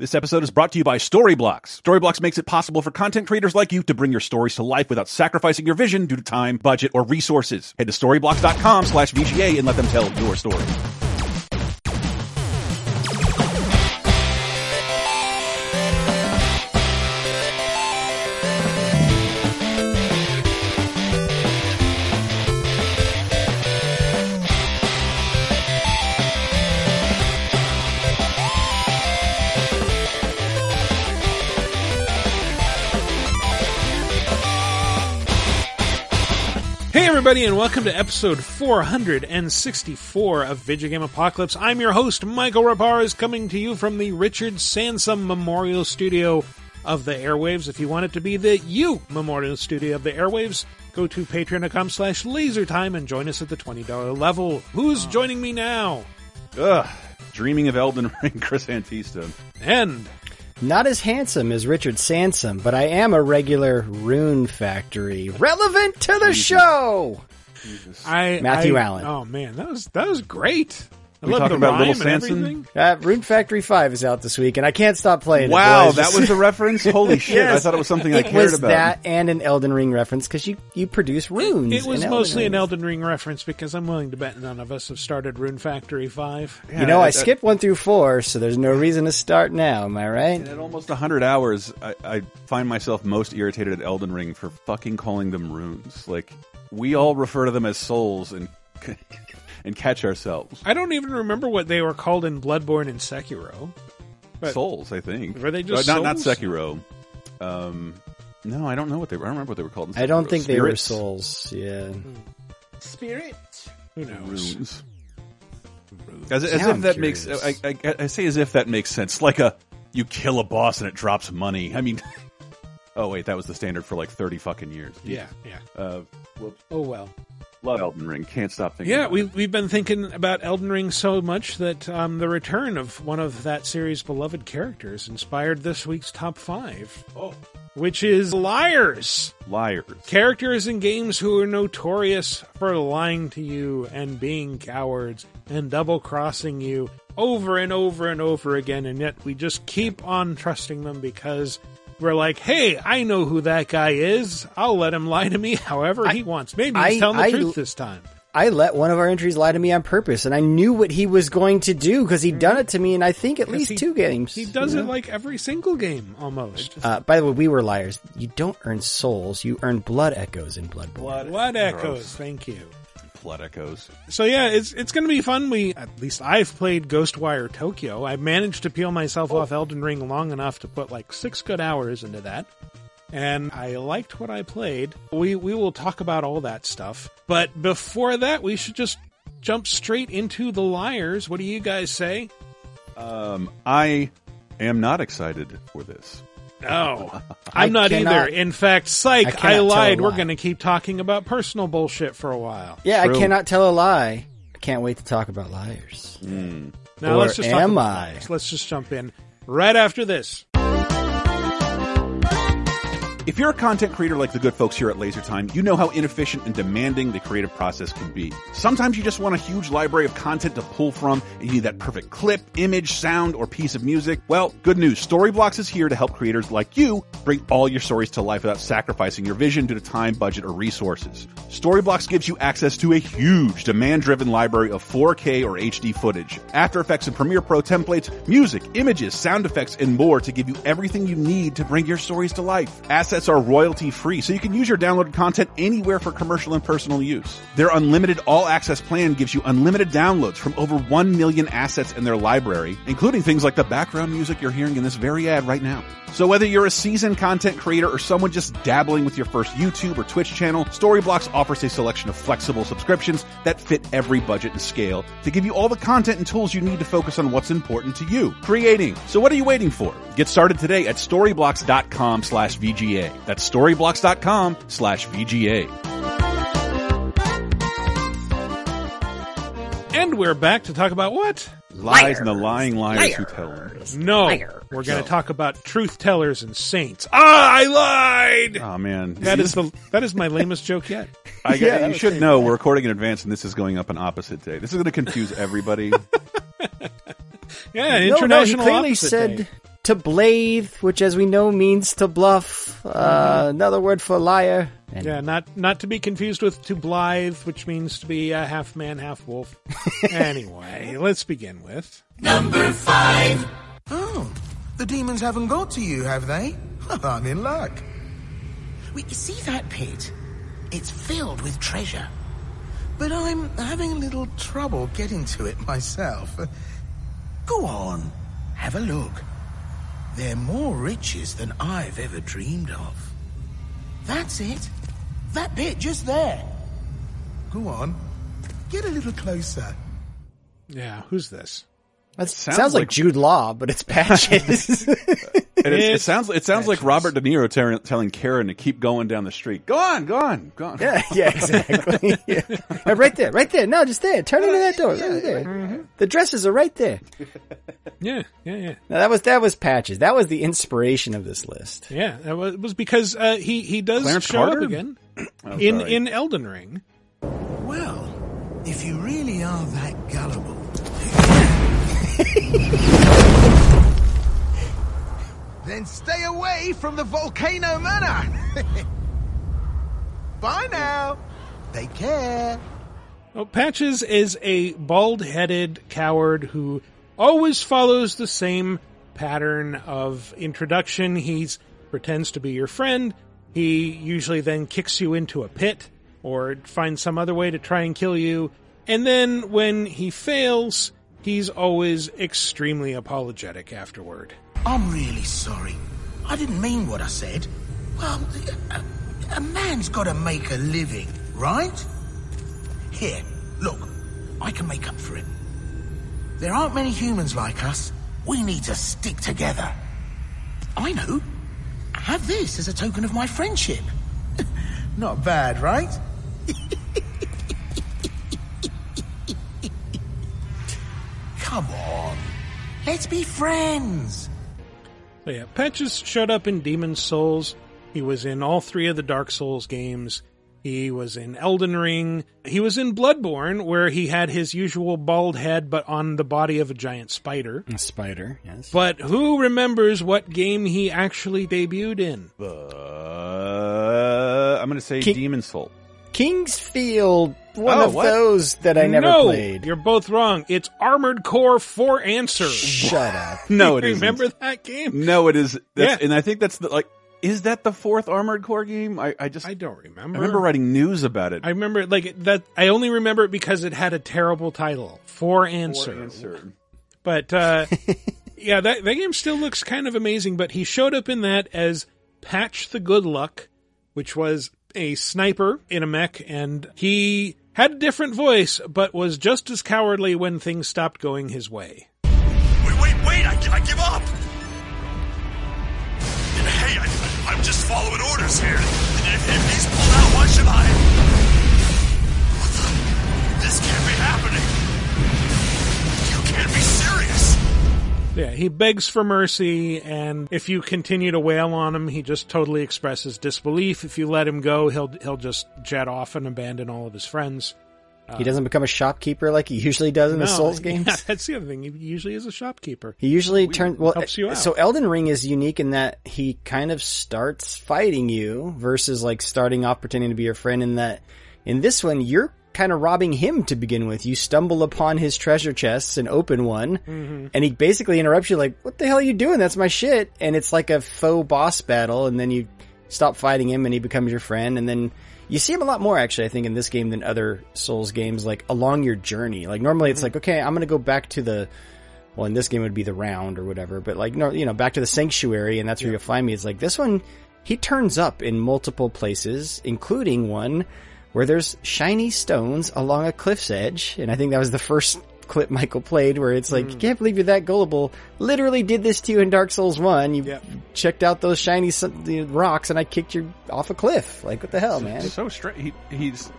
This episode is brought to you by Storyblocks. Storyblocks makes it possible for content creators like you to bring your stories to life without sacrificing your vision due to time, budget, or resources. Head to storyblocks.com slash VGA and let them tell your story. Everybody and welcome to episode 464 of Video Game Apocalypse. I'm your host, Michael Rapars, coming to you from the Richard Sansom Memorial Studio of the airwaves. If you want it to be the You Memorial Studio of the airwaves, go to patreon.com slash lasertime and join us at the $20 level. Who's joining me now? Ugh. Dreaming of Elden Ring, Chris Antista. And Not as handsome as Richard Sansom, but I am a regular Rune Factory. Relevant to the show! I Matthew I- Allen. Oh man, that was that was great. I We love talking the about Little rhyme and Samson? everything. Uh, Rune Factory 5 is out this week, and I can't stop playing Wow, it. that was the reference? Holy shit, I thought it was something I It cared was about. that and an Elden Ring reference, because you, you produce runes. It was in mostly an Elden Ring reference because I'm willing to bet none of us have started Rune Factory 5. Yeah, You know, I at- skipped 1 through 4, so there's no reason to start now, am I right? At almost 100 hours, I, I find myself most irritated at Elden Ring for fucking calling them runes. Like, we all refer to them as souls and and catch ourselves. I don't even remember what they were called in Bloodborne and Sekiro. But- souls, I think. Were they just Uh, not, not? Sekiro. Um, no, I don't know what they were. I don't remember what they were called. in I don't Sekiro. think they were souls, yeah. Spirit? Who knows? Runes. As, as if I'm that makes. I, I, I say as if that makes sense. Like a you kill a boss and it drops money. I mean, oh wait, that was the standard for like thirty fucking years. Yeah, yeah. Uh, well, Oh well. Love Elden Ring. Can't stop thinking. Yeah, about we, it. we've been thinking about Elden Ring so much that um, the return of one of that series' beloved characters inspired this week's top five. Oh. Which is Liars. liars. Characters in games who are notorious for lying to you and being cowards and double crossing you over and over and over again, and yet we just keep on trusting them because we're like, hey, I know who that guy is. I'll let him lie to me however he wants. Maybe he's I- telling the I- truth this time. I let one of our entries lie to me on purpose, and I knew what he was going to do because he'd done it to me in I think at least he- two games. He does you it know? like every single game almost. Uh, by the way, we were liars. You don't earn souls; you earn blood echoes in Bloodborne. Blood echoes, thank you. So yeah, it's it's going to be fun. We at least I've played Ghostwire Tokyo. I managed to peel myself off Elden Ring long enough to put like six good hours into that, and I liked what I played. We we will talk about all that stuff, but before that, we should just jump straight into the liars. What do you guys say? Um, I am not excited for this. No, I I'm not cannot- either. In fact, psych, I I, cannot tell a lied. We're going to keep talking about personal bullshit for a while. Yeah, True. I cannot tell a lie. I can't wait to talk about liars. Hmm. Now Or let's just talk am about I? liars. Let's just jump in right after this. If you're a content creator like the good folks here at LaserTime, you know how inefficient and demanding the creative process can be. Sometimes you just want a huge library of content to pull from, and you need that perfect clip, image, sound, or piece of music. Well, good news. Storyblocks is here to help creators like you bring all your stories to life without sacrificing your vision due to time, budget, or resources. Storyblocks gives you access to a huge demand-driven library of 4K or HD footage, After Effects and Premiere Pro templates, music, images, sound effects, and more to give you everything you need to bring your stories to life. Assets are royalty free, so you can use your downloaded content anywhere for commercial and personal use. Their unlimited all access plan gives you unlimited downloads from over 1 million assets in their library, including things like the background music you're hearing in this very ad right now. So whether you're a seasoned content creator or someone just dabbling with your first YouTube or Twitch channel, Storyblocks offers a selection of flexible subscriptions that fit every budget and scale to give you all the content and tools you need to focus on what's important to you, creating. So what are you waiting for? Get started today at storyblocks.com slash VGA. That's storyblocks.com slash VGA. And we're back to talk about what? Lies and the lying liars who tell them. No, we're going to talk about truth tellers and saints. Ah, I lied. Oh man. That is the that is my lamest joke yet. I, Yeah, that you was should know we're recording in advance and this is going up an opposite day. This is going to confuse everybody. Yeah, No, no, he international clearly opposite said day. To blade, which as we know means to bluff. Uh, another word for liar. And Yeah, not not to be confused with to blithe, which means to be a half man, half wolf. anyway, let's begin with number five. Oh, the demons haven't got to you, have they? I'm in luck. Wait, you see that pit? It's filled with treasure. But I'm having a little trouble getting to it myself. Go on, have a look. They're more riches than I've ever dreamed of. That's it. That bit just there. Go on, get a little closer. yeah, who's this? That Sounds sounds, like, like- Jude Law, but it's patches. And it, it sounds it sounds like Robert De Niro telling telling Karen to keep going down the street. Go on, go on, go on. yeah, yeah, exactly. Yeah. Uh, Right there, right there. No, just there. Turn into that door. Right there. The dresses are right there. Yeah, yeah, yeah, Now that was that was patches. That was the inspiration of this list. yeah. That was, it was because uh, he he does Clarence show Carter? up again Oh, in sorry. in Elden Ring. Well, if you really are that gullible. Then stay away from the volcano manor. Bye now. Take care. Well, Patches is a bald-headed coward who always follows the same pattern of introduction. He pretends to be your friend. He usually then kicks you into a pit or finds some other way to try and kill you. And then when he fails, he's always extremely apologetic afterward. I'm really sorry. I didn't mean what I said. Well, a, a man's got to make a living, right? Here, look. I can make up for it. There aren't many humans like us. We need to stick together. I know. Have this as a token of my friendship. Not bad, right? Come on. Let's be friends. So yeah, Patches showed up in Demon's Souls. He was in all three of the Dark Souls games. He was in Elden Ring. He was in Bloodborne, where he had his usual bald head, but on the body of a giant spider. A spider, yes. But who remembers what game he actually debuted in? Uh, I'm going to say Ki- Demon Soul. King's Field, one Oh, of what? those that I never no, played. you're both wrong. It's Armored Core For Answer. Shut up. No, You it isn't. Remember that game? No, it is. That's, Yeah. And I think that's the like. Is that the fourth Armored Core game? I, I just I I don't remember. I remember writing news about it. I remember like that. I only remember it because it had a terrible title, For Answer. Or answer. But uh, yeah, that that game still looks kind of amazing. But he showed up in that as Patch the Good Luck, which was a sniper in a mech, and he had a different voice, but was just as cowardly when things stopped going his way. Wait, wait, wait! I, I give up. Hey, I, I'm just following orders here. If, if he's pulled out, why should I? What the? This can't be happening. You can't be. Yeah, he begs for mercy, and if you continue to wail on him, he just totally expresses disbelief. If you let him go, he'll he'll just jet off and abandon all of his friends. Uh, he doesn't become a shopkeeper like he usually does in the Souls games. yeah, that's the other thing. He usually is a shopkeeper. He usually turns well. helps you eh, out. So Elden Ring is unique in that he kind of starts fighting you versus like starting off pretending to be your friend. In that, in this one, you're kind of robbing him to begin with. You stumble upon his treasure chests and open one, Mm-hmm. and he basically interrupts you like, "What the hell are you doing? That's my shit!" And it's like a faux boss battle, and then you stop fighting him, and he becomes your friend, and then. You see him a lot more actually, I think, in this game than other Souls games, like along your journey. Like normally Mm-hmm. it's like, okay, I'm gonna go back to the, well, in this game it would be the round or whatever, but like, no, you know, back to the sanctuary and that's where you'll find me. It's like this one, he turns up in multiple places, including one where there's shiny stones along a cliff's edge. And I think that was the first clip Michael played where it's like, you can't believe you're that gullible. Literally did this to you in Dark Souls 1. You Yep. checked out those shiny rocks and I kicked you off a cliff. Like, what the hell, man? so straight. He, he's.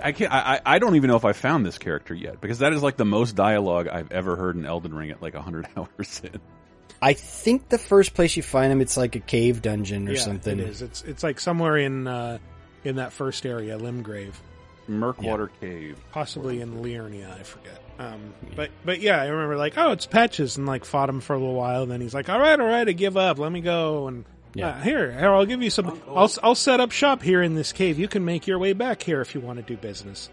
I can't. I, I I don't even know if I found this character yet because that is like the most dialogue I've ever heard in Elden Ring at like hundred hours in. I think the first place you find him, it's like a cave dungeon or yeah, something. it is. It's it's like somewhere in uh, in that first area, Limgrave. Murkwater Cave. possibly in Liurnia, I forget. Um, but but yeah, I remember like, oh, it's Patches, and like fought him for a little while. And then he's like, all right, all right, I give up. Let me go. And Yeah. uh, here, here, I'll give you some. I'll I'll set up shop here in this cave. You can make your way back here if you want to do business.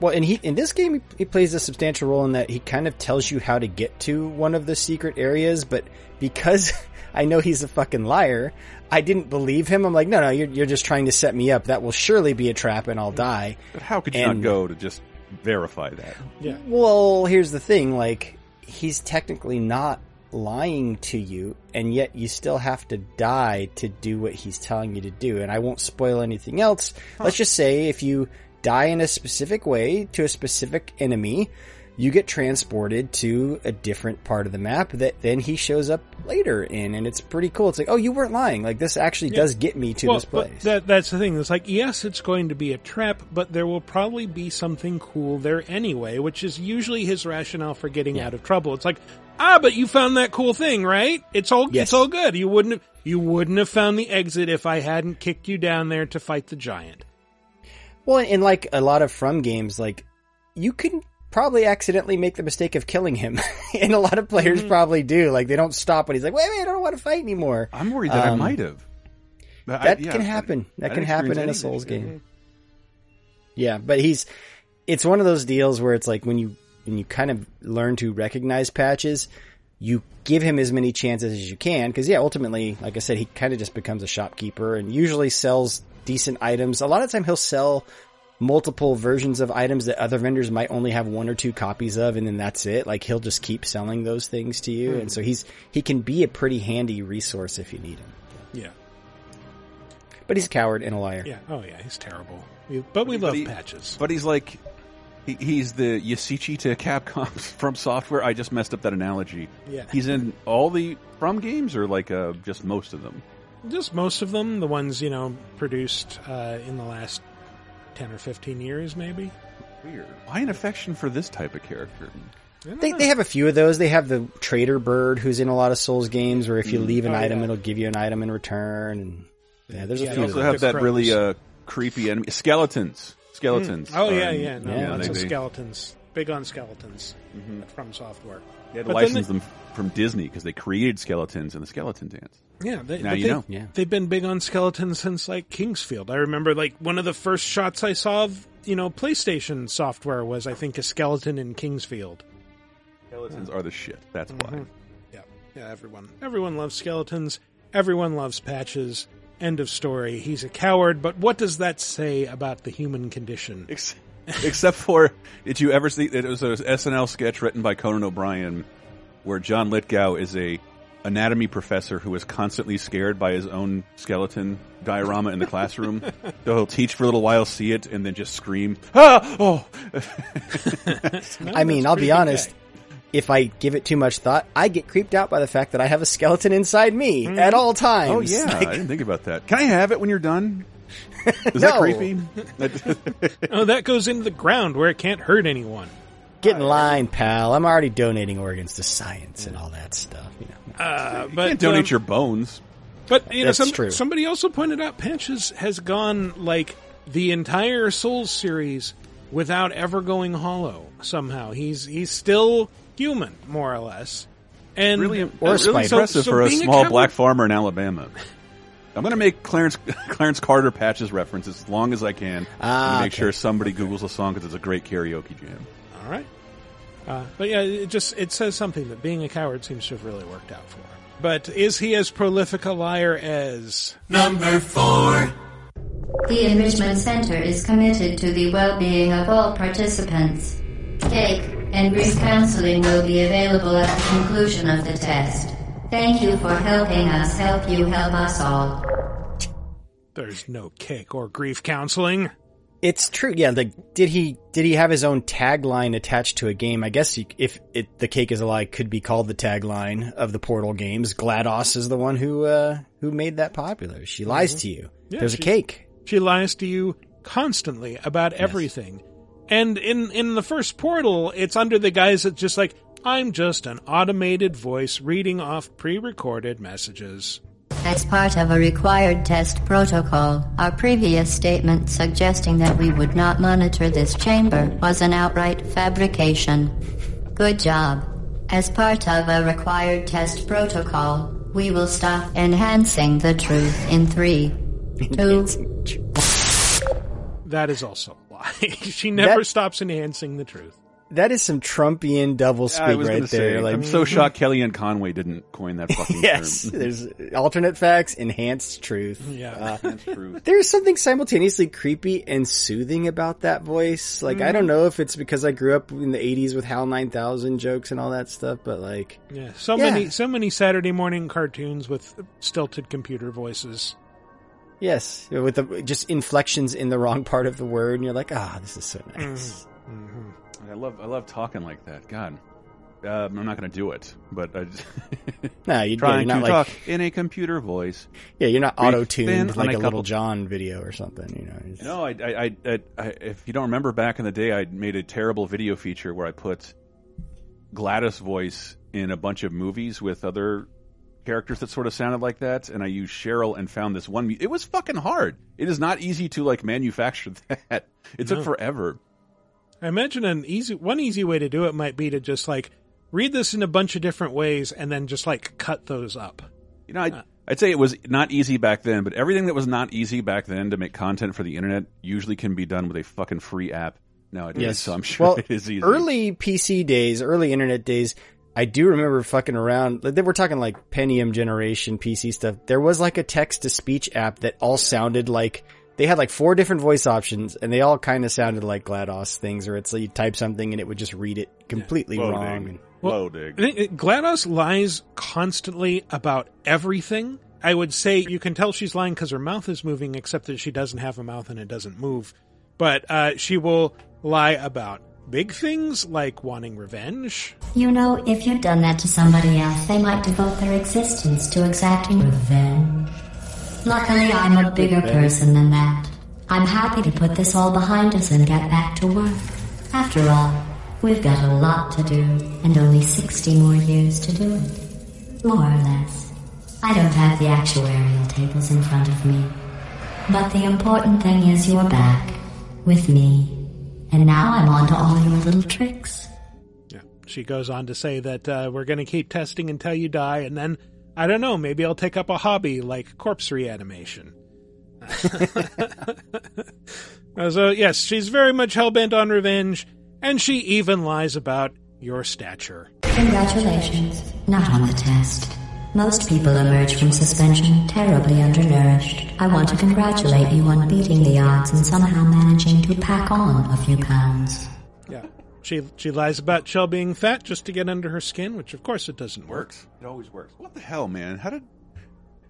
Well, and he in this game he, he plays a substantial role in that he kind of tells you how to get to one of the secret areas, but because I know he's a fucking liar, I didn't believe him. I'm like, no, no, you're you're just trying to set me up. That will surely be a trap, and I'll die. But how could you And- not go to just verify that? Yeah. Well, here's the thing: like he's technically not lying to you, and yet you still have to die to do what he's telling you to do. And I won't spoil anything else. Let's just say if you die in a specific way to a specific enemy, you get transported to a different part of the map that then he shows up later in, and it's pretty cool. It's like, oh, you weren't lying. Like this actually does get me to well, this place. that that's the thing. It's like yes, it's going to be a trap, but there will probably be something cool there anyway, which is usually his rationale for getting out of trouble. It's like ah, but you found that cool thing, right? It's all Yes. it's all good. You wouldn't have, you wouldn't have found the exit if I hadn't kicked you down there to fight the giant. Well, in like a lot of From games, like you can probably accidentally make the mistake of killing him, and a lot of players Mm-hmm. probably do. Like they don't stop when he's like, "Wait, wait, I don't want to fight anymore." I'm worried that I Um, might have. But I- That yeah, can I- happen. That I can happen in a experience Souls anything. game. Yeah, but he's it's one of those deals where it's like when you when you kind of learn to recognize patches, you give him as many chances as you can because yeah, ultimately, like I said, he kind of just becomes a shopkeeper and usually sells decent items. A lot of time he'll sell multiple versions of items that other vendors might only have one or two copies of and then that's it. Like he'll just keep selling those things to you and so he's he can be a pretty handy resource if you need him. Yeah, But he's a coward and a liar. yeah. Oh yeah, he's terrible. But we But love he- patches. But he's like, he, he's the Yashichi to Capcom from software. I just messed up that analogy. Yeah. He's in all the From games or like uh, just most of them? Just most of them, the ones you know produced uh, in the last ten or fifteen years, maybe. Weird. Why an affection for this type of character? They, know. they have a few of those. They have the trader bird who's in a lot of Souls games where if you leave an Oh, item, yeah. it'll give you an item in return. And yeah, there's a Yeah, few They of also have The that really uh, creepy enemy skeletons. Skeletons. Oh yeah, Um, yeah, no, yeah, lots they, of skeletons. Big on skeletons from software. They had to But license they- them from Disney because they created skeletons in the skeleton dance. Yeah, they, now you they, know. Yeah. They've been big on skeletons since like King's Field. I remember like one of the first shots I saw of you know PlayStation software was I think a skeleton in King's Field. Skeletons are the shit. That's why. Mm-hmm. Yeah, yeah. Everyone, everyone loves skeletons. Everyone loves patches. End of story. He's a coward. But what does that say about the human condition? Ex- Except for, did you ever see? It was an SNL sketch written by Conan O'Brien, where John Lithgow is a anatomy professor who is constantly scared by his own skeleton diorama in the classroom. so he'll teach for a little while, see it, and then just scream, "Ah! Oh!" I mean, I'll be honest. gag. If I give it too much thought, I get creeped out by the fact that I have a skeleton inside me at all times. Oh yeah, Like, I didn't think about that. Can I have it when you're done? Is No. that creepy? Oh, that goes into the ground where it can't hurt anyone. Get in line, pal. I'm already donating organs to science and all that stuff. You know. Uh, you but can't donate um, your bones. But you know, That's some, true. somebody also pointed out Patches has gone like the entire Souls series without ever going hollow. Somehow he's he's still human, more or less. And Really, Or a really spider. impressive So- so for a being a small black farmer in Alabama. I'm going to make Clarence Clarence Carter patches reference as long as I can Ah, to make okay. sure somebody Googles a song because it's a great karaoke jam. all right, uh, but yeah, it just it says something that being a coward seems to have really worked out for him. But is he as prolific a liar as? Number four. The Enrichment Center is committed to the well-being of all participants. Cake and grief counseling will be available at the conclusion of the test. Thank you for helping us help you help us all. There's no cake or grief counseling. It's true. Yeah. Like, did he did he have his own tagline attached to a game? I guess you, if it, the cake is a lie could be called the tagline of the Portal games. GLaDOS is the one who uh, who made that popular. She lies to you. Yeah, There's a cake. She lies to you constantly about everything. And in in the first portal, it's under the guise that just like I'm just an automated voice reading off pre-recorded messages. As part of a required test protocol, our previous statement suggesting that we would not monitor this chamber was an outright fabrication. Good job. As part of a required test protocol, we will stop enhancing the truth in three, two, That is also a lie. she never That- stops enhancing the truth. That is some Trumpian double speak I was right gonna there. say, like, I'm so shocked Kellyanne Conway didn't coin that fucking yes, term. there's alternate facts, enhanced truth. Yeah. Uh, That's true. there's something simultaneously creepy and soothing about that voice. Like, I Mm-hmm. don't know if it's because I grew up in the 80s with HAL 9000 jokes and all that stuff, but like, Yeah. So Yeah. many so many Saturday morning cartoons with stilted computer voices. yes, with the, just inflections in the wrong part of the word, and you're like, ah, this is so nice. Mm-hmm. I love I love talking like that. God, um, I'm not going to do it, but I just Nah, you, yeah, trying you're to like, talk in a computer voice. yeah, you're not auto tuned like a a, couple- Little John video or something. You know, It's- No, I, I, I, I, I, if you don't remember back in the day, I made a terrible video feature where I put GLaDOS voice in a bunch of movies with other characters that sort of sounded like that, and I used Cheryl and found this one. It was fucking hard. It is not easy to like manufacture that. It took No. forever. I imagine an easy one easy way to do it might be to just like read this in a bunch of different ways and then just like cut those up. You know, I'd, I'd say it was not easy back then, but everything that was not easy back then to make content for the internet usually can be done with a fucking free app nowadays. Yes. So I'm sure well, it is easy. early PC days, early internet days, I do remember fucking around. Like, they were talking like Pentium generation PC stuff. There was like a text to speech app that all sounded like they had like four different voice options and they all kind of sounded like GLaDOS things or it's like you type something and it would just read it completely wrong. Loading. And, Loading. I think it- GLaDOS lies constantly about everything. I would say you can tell she's lying because her mouth is moving, except that she doesn't have a mouth and it doesn't move. But uh, she will lie about big things like wanting revenge. You know, if you'd done that to somebody else, they might devote their existence to exacting revenge. Luckily, I'm a bigger person than that. I'm happy to put this all behind us and get back to work. After all, we've got a lot to do, and only 60 more years to do it. More or less. I don't have the actuarial tables in front of me. But the important thing is you're back. With me. And now I'm on to all your little tricks. Yeah. She goes on to say that uh, we're going to keep testing until you die, and then I don't know, maybe I'll take up a hobby like corpse reanimation. Uh, so yes, she's very much hellbent on revenge, and she even lies about your stature. Congratulations. Not on the test. Most people emerge from suspension terribly undernourished. I want to congratulate you on beating the odds and somehow managing to pack on a few pounds. Yeah. She she lies about Chell being fat just to get under her skin, which of course it doesn't work. works. It always works. What the hell, man? How did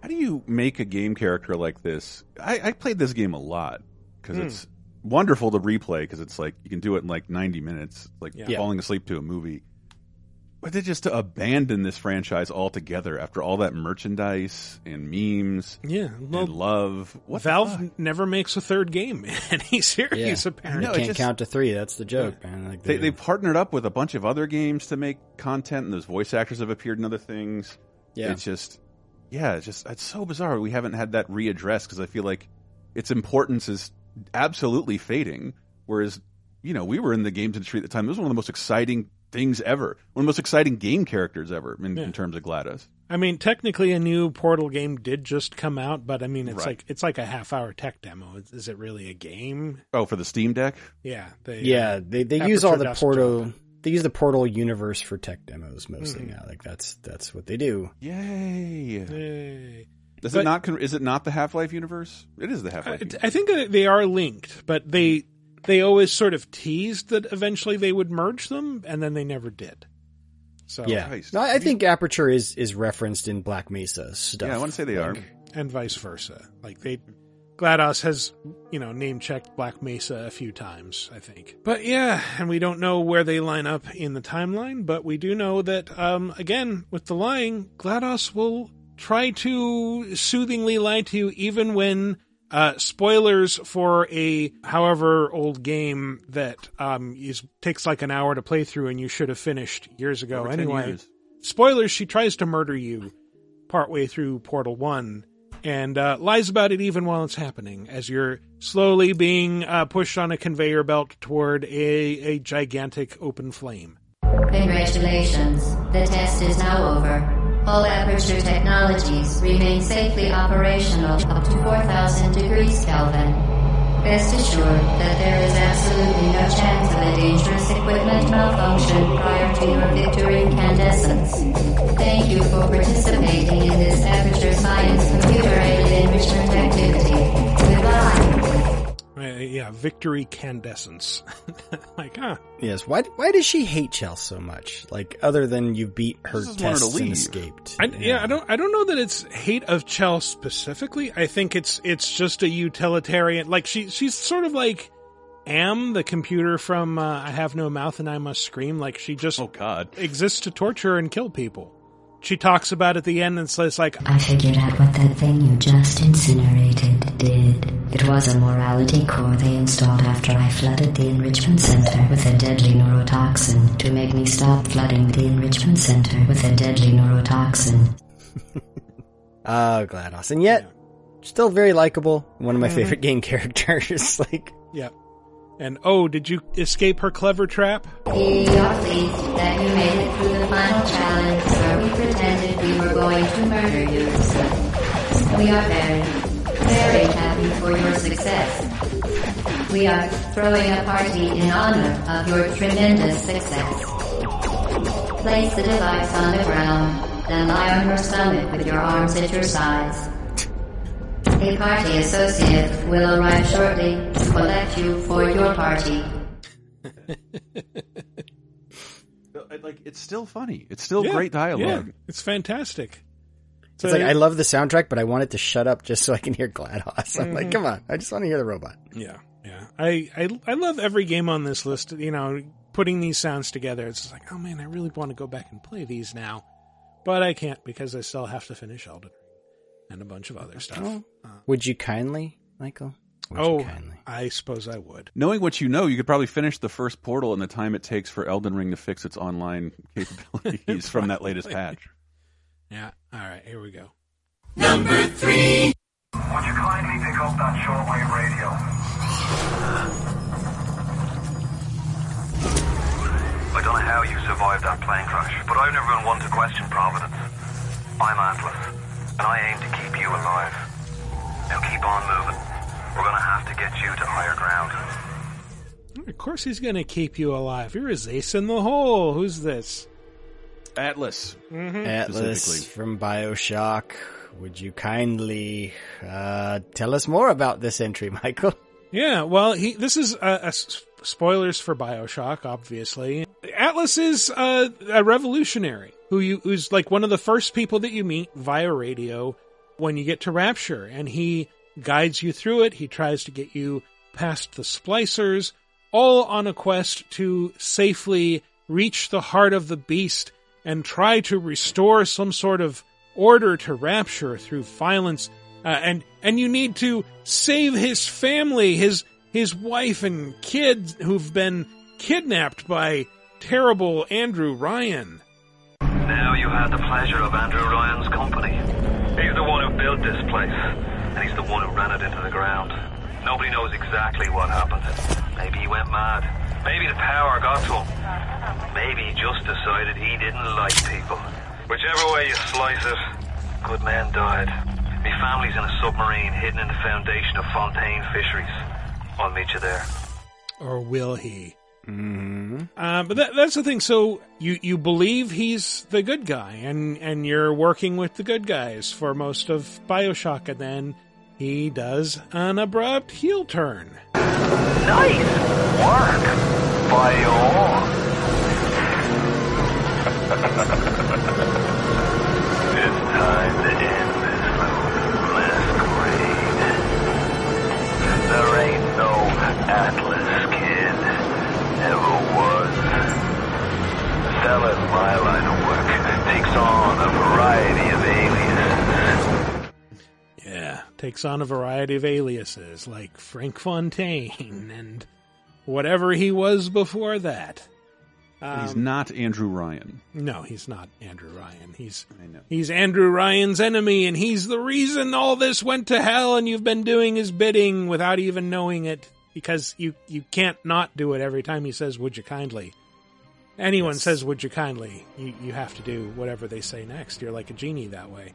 how do you make a game character like this? I, I played this game a lot because hmm. it's wonderful to replay because it's like you can do it in like 90 minutes, like Yeah. falling asleep to a movie. But then just to abandon this franchise altogether after all that merchandise and memes Yeah. Well, and love. What the Valve fuck? never makes a third game in any series, Yeah. apparently. No, can't just- count to three. That's the joke, man. Like They, they partnered up with a bunch of other games to make content, and those voice actors have appeared in other things. Yeah. It's just, yeah, it's just, it's so bizarre. We haven't had that readdressed because I feel like its importance is absolutely fading. Whereas, you know, we were in the games industry at the time. It was one of the most exciting things ever. One of the most exciting game characters ever in, Yeah. in terms of GLaDOS. I mean, technically, a new Portal game did just come out, but I mean, it's Right. like it's like a half-hour tech demo. Is, is it really a game? Oh, for the Steam Deck? Yeah, they, Yeah, they they use all the. Portal. They use the Portal universe for tech demos mostly Mhm. now. Like that's that's what they do. Yay! Yay. Is But- it not? con- Is it not the Half Life universe? It is the Half Life. I think they are linked, but they they always sort of teased that eventually they would merge them, and then they never did. So yeah, no, I think Aperture is is referenced in Black Mesa stuff. Yeah, I want to say they are. And vice versa. Like they, GLaDOS has, you know, name checked Black Mesa a few times, I think. But yeah, and we don't know where they line up in the timeline, but we do know that, um, again, with the lying, GLaDOS will try to soothingly lie to you even when, uh, spoilers for a however old game that, um, is, takes like an hour to play through and you should have finished years ago Over anyway years. spoilers, she tries to murder you partway through Portal 1 and uh, lies about it even while it's happening as you're slowly being uh, pushed on a conveyor belt toward a, a gigantic open flame. Congratulations. The test is now over. All Aperture technologies remain safely operational up to 4000 degrees Kelvin. Rest assured that there is absolutely no chance of a dangerous equipment malfunction prior to your victory incandescence. Thank you for participating in this Aperture Science computer-aided enrichment activity. Goodbye. Yeah, victory candescence. like, ah, Yes. Why? Why does she hate Chell so much? Like, other than you beat her Just wanted to tests and escaped. I, yeah. I don't. I don't know that it's hate of Chell specifically. I think it's it's just a utilitarian. Like she she's sort of like Am the computer from uh, I Have No Mouth and I Must Scream. Like she just Oh God. exists to torture and kill people. She talks about at the end and says like, I figured out what that thing you just incinerated did. It was a morality core they installed after I flooded the enrichment center with a deadly neurotoxin to make me stop flooding the enrichment center with a deadly neurotoxin. Oh, GLaDOS. And yet, still very likable. One of Mm-hmm. my favorite game characters. like, yeah. And oh, did you escape her clever trap? We are pleased that you made it through the final challenge where we pretended we were going to murder you. We are very, very happy for your success. We are throwing a party in honor of your tremendous success. Place the device on the ground, then lie on your stomach with your arms at your sides. A party associate will arrive shortly to collect you for your party. Like it's still funny. It's still Yeah, great dialogue. Yeah, it's fantastic. it's like, I love the soundtrack, but I want it to shut up just so I can hear GLaDOS. I'm Mm-hmm. like, come on. I just want to hear the robot. Yeah, yeah. I, I I love every game on this list. You know, putting these sounds together. It's like, oh man, I really want to go back and play these now, but I can't because I still have to finish Elden Ring and a bunch of other stuff. Oh. Would you kindly, Michael? Would oh, you kindly? I suppose I would. Knowing what you know, you could probably finish the first portal in the time it takes for Elden Ring to fix its online capabilities from that latest patch. Yeah. All right. Here we go. Number three. Would you kindly pick up that shortwave radio? I don't know how you survived that plane crash, but I've never been one to question Providence. I'm Atlas, and I aim to keep you alive. Now keep on moving. We're gonna have to get you to higher ground. Of course, he's going to keep you alive. You're his ace in the hole. Who's this? Atlas. Atlas from Bioshock. Would you kindly uh, tell us more about this entry, Michael? Yeah, well, he this is uh, s- spoilers for BioShock, obviously. Atlas is uh, a revolutionary who you who's like one of the first people that you meet via radio when you get to Rapture, and he guides you through it. He tries to get you past the splicers, all on a quest to safely reach the heart of the beast and try to restore some sort of order to Rapture through violence uh, and and you need to save his family, his his wife and kids who've been kidnapped by terrible Andrew Ryan. Now you had the pleasure of Andrew Ryan's company. He's the one who built this place, and he's the one who ran it into the ground. Nobody knows exactly what happened. Maybe he went mad. Maybe the power got to him. Maybe he just decided he didn't like people. Whichever way you slice it, good men died. My family's in a submarine hidden in the foundation of Fontaine Fisheries. I'll meet you there. Or will he? Mm-hmm. Uh, but that, that's the thing. So you, you believe he's the good guy, and, and you're working with the good guys for most of Bioshock, and then he does an abrupt heel turn. Nice work it's time end. There ain't no Atlas Fella in my line of work takes on a variety of aliases. Yeah, takes on a variety of aliases like Frank Fontaine and whatever he was before that. he's um, not Andrew Ryan. No, he's not Andrew Ryan. He's I know. he's Andrew Ryan's enemy, and he's the reason all this went to hell. And you've been doing his bidding without even knowing it, because you you can't not do it every time he says "Would you kindly." Anyone says "Would you kindly," you you have to do whatever they say next. You're like a genie that way.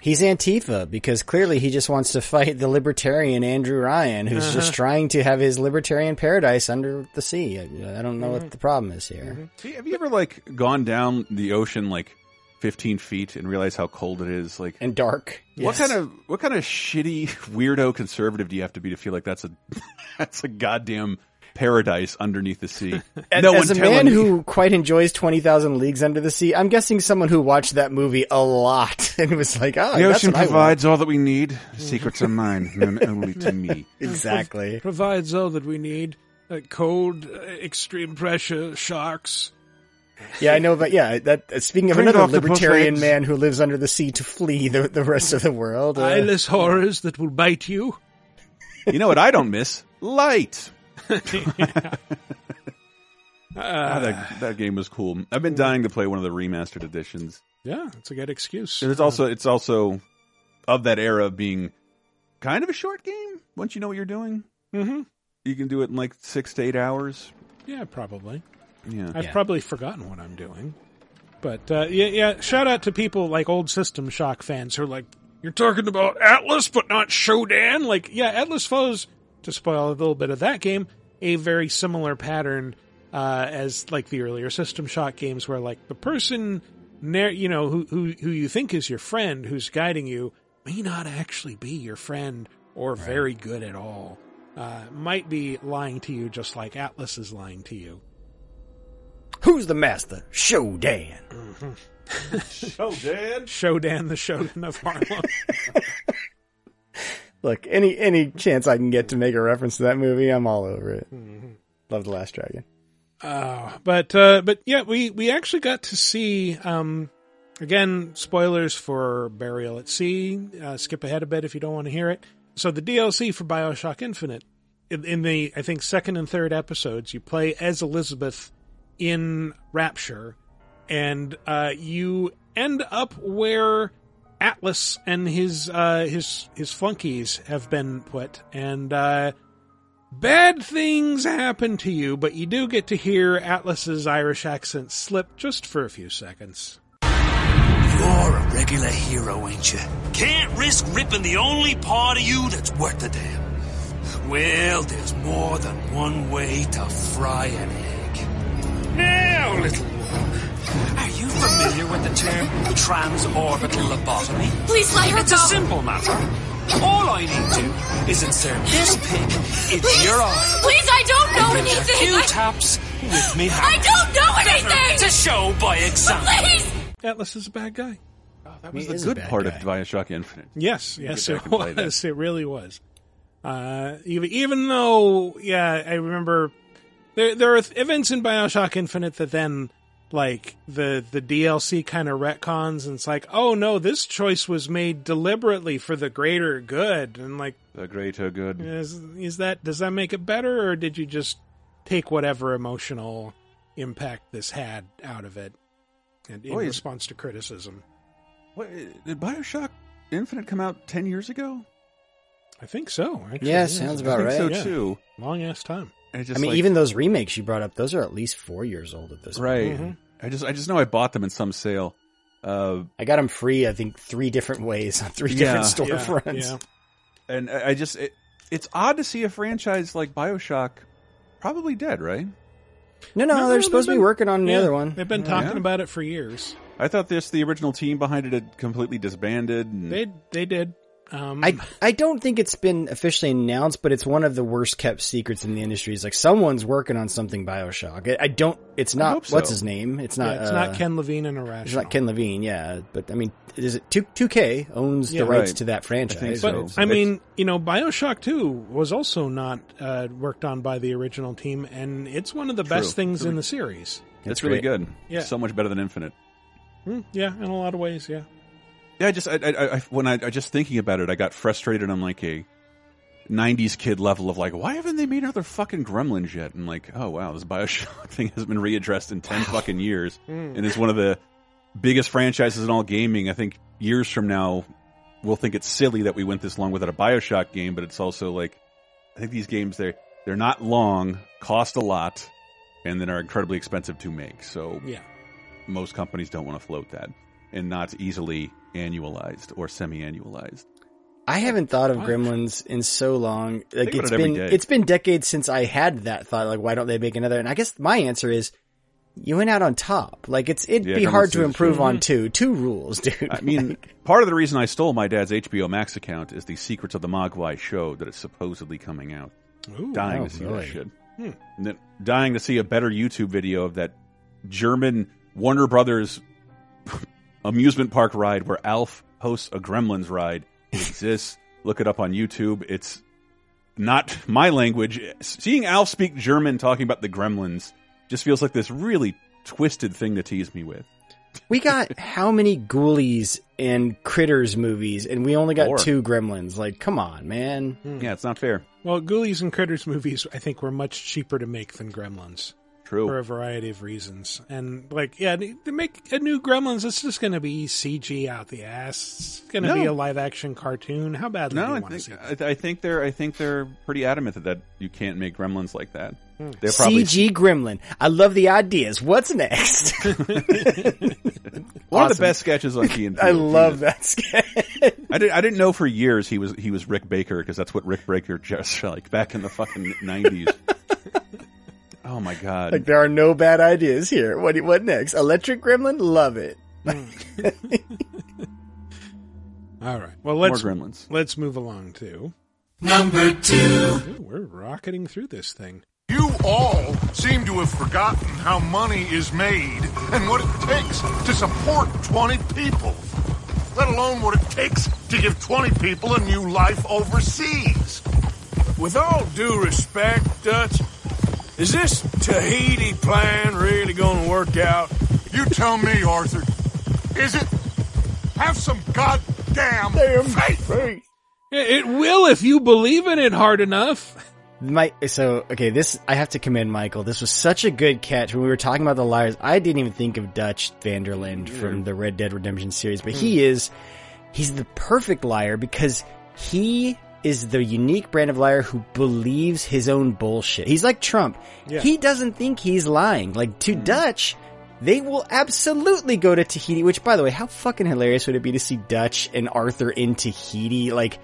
He's Antifa because clearly he just wants to fight the libertarian Andrew Ryan, who's Uh-huh. just trying to have his libertarian paradise under the sea. I, I don't know Mm-hmm. what the problem is here. See, Have you ever like gone down the ocean like 15 feet and realized how cold it is? Like, And dark. what Yes. kind of what kind of shitty weirdo conservative do you have to be to feel like that's a that's a goddamn paradise underneath the sea? As, no as one a telling man me- who quite enjoys Twenty Thousand Leagues Under the Sea, I'm guessing someone who watched that movie a lot and was like, "Oh, the that's ocean what I want." provides all that we need. Secrets are mine, known only to me. exactly." Provides all that we need: uh, cold, uh, extreme pressure, sharks. Yeah, I know, but yeah, that uh, speaking of Drink another libertarian man who lives under the sea to flee the the rest of the world. uh, eyeless horrors that will bite you. You know what I don't miss? Light. Ah, that, that game was cool. I've been dying to play one of the remastered editions. Yeah, it's a good excuse. And it's also it's also of that era of being kind of a short game. Once you know what you're doing, hmm you can do it in like six to eight hours. Yeah, probably. Yeah, I've Yeah. probably forgotten what I'm doing. But uh, yeah, yeah. Shout out to people like old System Shock fans who are like, "You're talking about Atlas, but not Shodan." Like, yeah, Atlas follows. To spoil a little bit of that game, a very similar pattern uh, as like the earlier System Shock games, where like the person, nar- you know, who who who you think is your friend, who's guiding you, may not actually be your friend or very good at all. Uh, might be lying to you, just like Atlas is lying to you. Who's the master? Shodan. Oh, Dad. Shodan, the Shogun of Harlem. Look, any any chance I can get to make a reference to that movie, I'm all over it. Love the Last Dragon. Uh, but uh, but yeah, we we actually got to see um, again spoilers for Burial at Sea. Uh, skip ahead a bit if you don't want to hear it. So the DLC for Bioshock Infinite in, in the I think second and third episodes, you play as Elizabeth in Rapture, and uh, you end up where Atlas and his uh, his his flunkies have been put, and uh, bad things happen to you, but you do get to hear Atlas's Irish accent slip just for a few seconds. You're a regular hero, ain't you? Can't risk ripping the only part of you that's worth a damn. Well, there's more than one way to fry an egg. Now, little one, are you familiar with the term transorbital lobotomy? Please let her It's go. a simple matter. All I need to is insert this pig into your eye. Please, I don't know and a anything. few I, taps with me I don't know anything. To show by example. Please. Atlas is a bad guy. That was He the good part guy. of Bioshock Infinite. Yes, yes, it back and play that. was. It really was. Uh, even even though, yeah, I remember there there are events in Bioshock Infinite that then like the the DLC kind of retcons, and it's like, oh no, this choice was made deliberately for the greater good, and like, The greater good. is is that does that make it better, or did you just take whatever emotional impact this had out of it, and in Boy, response to criticism? What, did Bioshock Infinite come out ten years ago? I think so. Actually, Yeah, sounds about I think right. so Yeah. too. Long ass time. And it just I mean, like- even those remakes you brought up, those are at least four years old at this point. right. Mhm. I just I just know I bought them in some sale. Uh, I got them free, I think, three different ways on three Yeah. different storefronts. yeah. and I I just it, it's odd to see a franchise like Bioshock probably dead, right? No, no, No, they're no, supposed to be been- working on the Yeah, other one. They've been talking yeah? about it for years. I thought this the original team behind it had completely disbanded. And, They they did. Um, I I don't think it's been officially announced, but it's one of the worst kept secrets in the industry. It's like someone's working on something Bioshock. I, I don't. It's not. hope so. What's his name? It's not. yeah, it's uh, not Ken Levine and It's not Ken Levine. Yeah, but I mean, is it two two K owns Yeah. the rights Right. to that franchise? But so. right? I It's- mean, you know, Bioshock Two was also not uh, worked on by the original team, and it's one of the best True. things in the series. it's really good. Yeah. so much better than Infinite. Hmm, yeah, in a lot of ways. Yeah. Yeah, I just I, I, I when I, I just thinking about it, I got frustrated. I'm like, a '90s kid level of like, why haven't they made another fucking Gremlins yet? And like, oh wow, this Bioshock thing hasn't been readdressed in ten fucking years, hmm. and is one of the biggest franchises in all gaming. I think years from now, we'll think it's silly that we went this long without a Bioshock game, but it's also like, I think these games they they're not long, cost a lot, and then are incredibly expensive to make. So Yeah. most companies don't want to float that, and not easily annualized or semi-annualized. I haven't thought of Gremlins in so long. Like Think it's it been it's been decades since I had that thought. Like, why don't they make another? And I guess my answer is, you went out on top. Like it's it'd Yeah, be hard to improve true. on mm-hmm. two. Two rules, dude. I mean, part of the reason I stole my dad's HBO Max account is the Secrets of the Mogwai show that is supposedly coming out. Ooh. dying oh, to see really? that shit. Hmm. And then dying to see a better YouTube video of that German Warner Brothers amusement park ride where Alf hosts a Gremlins ride. It exists. Look it up on YouTube. It's not my language. Seeing Alf speak German talking about the Gremlins just feels like this really twisted thing to tease me with. we got how many Ghoulies and Critters movies, and we only got Four. two Gremlins. Like, come on, man. Hmm. Yeah, it's not fair. Well, Ghoulies and Critters movies, I think, were much cheaper to make than Gremlins for a variety of reasons. And like, yeah, to make a new Gremlins, it's just going to be CG out the ass. It's going to No. be a live action cartoon. How badly do No, you I want to see think that? I, I think they're I think they're pretty adamant that, that you can't make Gremlins like that. Hmm. They're probably CG Gremlin. I love the ideas. What's next? one of the best sketches on Key and I love Jesus. that sketch. I didn't. I didn't know for years he was he was Rick Baker because that's what Rick Baker just like back in the fucking nineties. Oh my god! like, there are no bad ideas here. What what next? Electric Gremlin? Love it. Hmm. All right. Well, let's Gremlins. let's move along to Number two. Ooh, we're rocketing through this thing. You all seem to have forgotten how money is made and what it takes to support 20 people. Let alone what it takes to give 20 people a new life overseas. With all due respect, Dutch, is this Tahiti plan really gonna work out? You tell me, Arthur. Is it? Have some goddamn faith. Yeah, It will if you believe in it hard enough. My so okay, this I have to commend Michael. This was such a good catch when we were talking about the liars. I didn't even think of Dutch van der Linde from the Red Dead Redemption series, but hmm. he is he's the perfect liar because he is the unique brand of liar who believes his own bullshit. He's like Trump. Yeah. He doesn't think he's lying. Like to mm-hmm. Dutch, they will absolutely go to Tahiti, which by the way, how fucking hilarious would it be to see Dutch and Arthur in Tahiti? Like,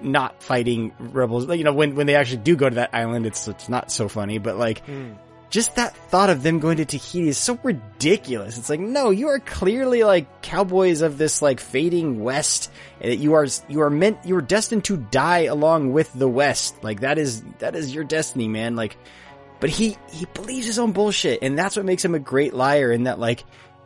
not fighting rebels. Like, You know, when, when they actually do go to that island, it's, it's not so funny, but like, hmm. Just that thought of them going to Tahiti is so ridiculous. It's like, no, you are clearly like cowboys of this like fading west. that You are, you are meant, you are destined to die along with the west. Like that is, that is your destiny, man. Like, but he, he believes his own bullshit and that's what makes him a great liar in that like,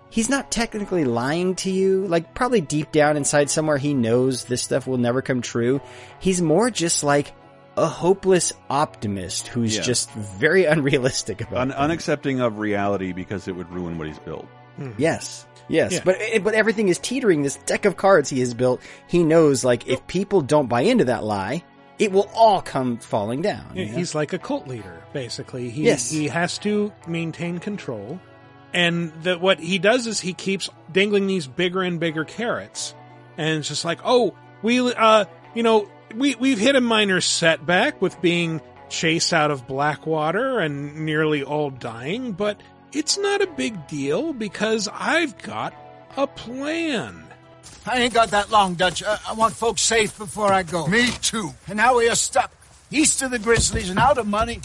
he's not technically lying to you. Like probably deep down inside somewhere he knows this stuff will never come true. He's more just like a hopeless optimist who's Yeah. just very unrealistic about Un- unaccepting of reality because it would ruin what he's built. Yes. Yes, Yeah. but but everything is teetering. This deck of cards he has built, he knows like if people don't buy into that lie, it will all come falling down. you know? He's like a cult leader, basically. He Yes. he has to maintain control, and that what he does is he keeps dangling these bigger and bigger carrots, and it's just like, oh, we, uh, you know, we we've hit a minor setback with being chased out of Blackwater and nearly all dying, but it's not a big deal because I've got a plan. I ain't got that long, Dutch. Uh, I want folks safe before I go. Me too. And now we are stuck east of the Grizzlies and out of money,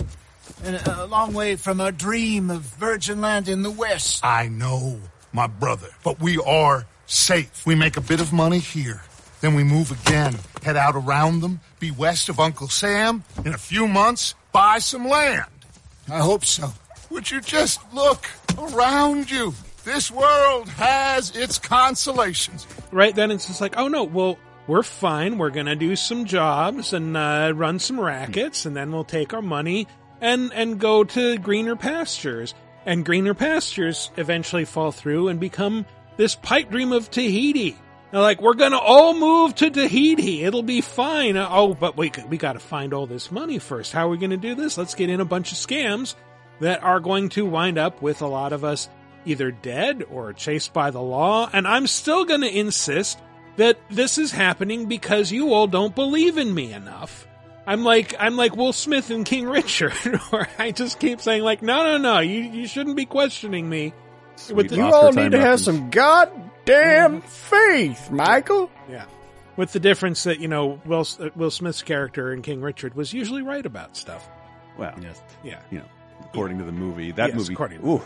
and a long way from our dream of virgin land in the west. I know, my brother, but we are safe. We make a bit of money here. Then we move again, head out around them, be west of Uncle Sam. In a few months, buy some land. I hope so. Would you just look around you? This world has its consolations. right then it's just like oh no well we're fine we're gonna do some jobs and uh, run some rackets and then we'll take our money and and go to greener pastures and greener pastures eventually fall through and become this pipe dream of tahiti They're like, we're gonna all move to Tahiti. It'll be fine. Uh, oh, but we we got to find all this money first. How are we to do this? Let's get in a bunch of scams that are going to wind up with a lot of us either dead or chased by the law. And I'm still to insist that this is happening because you all don't believe in me enough. I'm like I'm like Will Smith and King Richard, or I just keep saying like, no, no, no, you you shouldn't be questioning me. Sweet You Oscar all need to have some goddamn faith, Michael. Yeah. With the difference that, you know, Will, uh, Will Smith's character in King Richard was usually right about stuff. Well, Yeah. you know, according to the movie, that Yes, movie. according to- Ooh.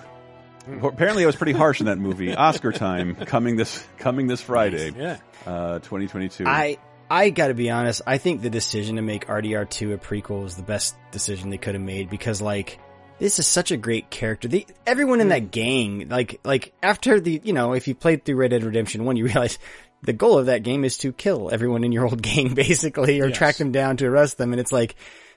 Apparently, I was pretty harsh in that movie. Oscar time coming this coming this Friday, Yeah. uh, 2022. I I got to be honest. I think the decision to make RDR2 a prequel was the best decision they could have made because like this is such a great character. The, everyone in that hmm. gang, like like after the you know if you played through Red Dead Redemption One, you realize the goal of that game is to kill everyone in your old gang basically, or Yes. track them down to arrest them, and it's like.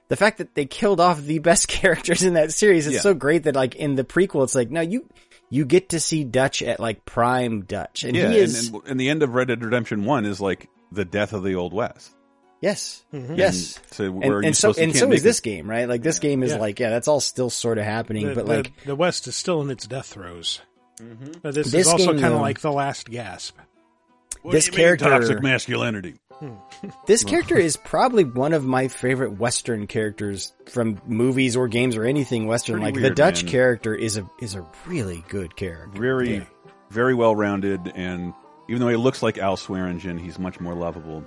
The fact that they killed off the best characters in that series is Yeah. so great that like in the prequel, it's like, no, you, you get to see Dutch at like prime Dutch. And yeah, he is, and, and, and the end of Red Dead Redemption One is like the death of the Old West. Yes, Mm-hmm. yes. And so and, where are you and so supposed to- you and so is this it- game, right? Like this game is Yeah. like, yeah, that's all still sort of happening, The, but the- like, the West is still in its death throes. But this, This is also kind of like the last gasp. What this do you mean, character- toxic masculinity. this character is probably one of my favorite Western characters from movies or games or anything Western. Pretty like the Dutch man. character is a is a really good character. Very, very well rounded, and even though he looks like Al Swearingen, he's much more lovable.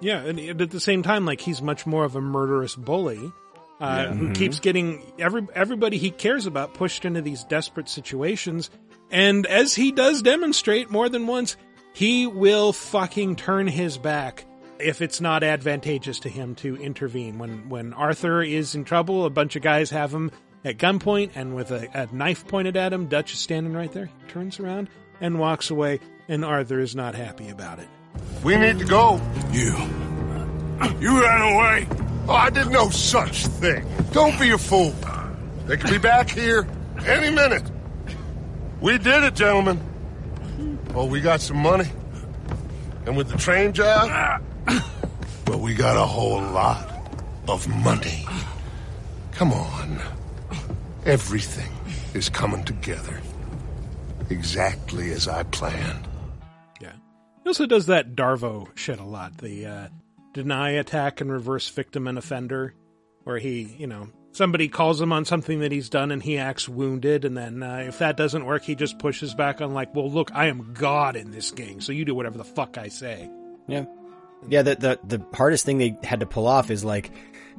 Yeah, and at the same time, like he's much more of a murderous bully uh, who keeps getting every everybody he cares about pushed into these desperate situations. And as he does demonstrate more than once, he will fucking turn his back if it's not advantageous to him to intervene. When when Arthur is in trouble, a bunch of guys have him at gunpoint, and with a, a knife pointed at him, Dutch is standing right there. He turns around and walks away, and Arthur is not happy about it. We need to go. You. You ran away. Oh, I did no such thing. Don't be a fool. They could be back here any minute. We did it, gentlemen. Well, we got some money. And with the train job, well, we got a whole lot of money. Come on. Everything is coming together. Exactly as I planned. Yeah. He also does that Darvo shit a lot. The uh, deny, attack, and reverse victim and offender, where he, you know, somebody calls him on something that he's done and he acts wounded, and then uh, if that doesn't work, he just pushes back on like, well, look, I am God in this game, so you do whatever the fuck I say. Yeah. Yeah, the, the the hardest thing they had to pull off is like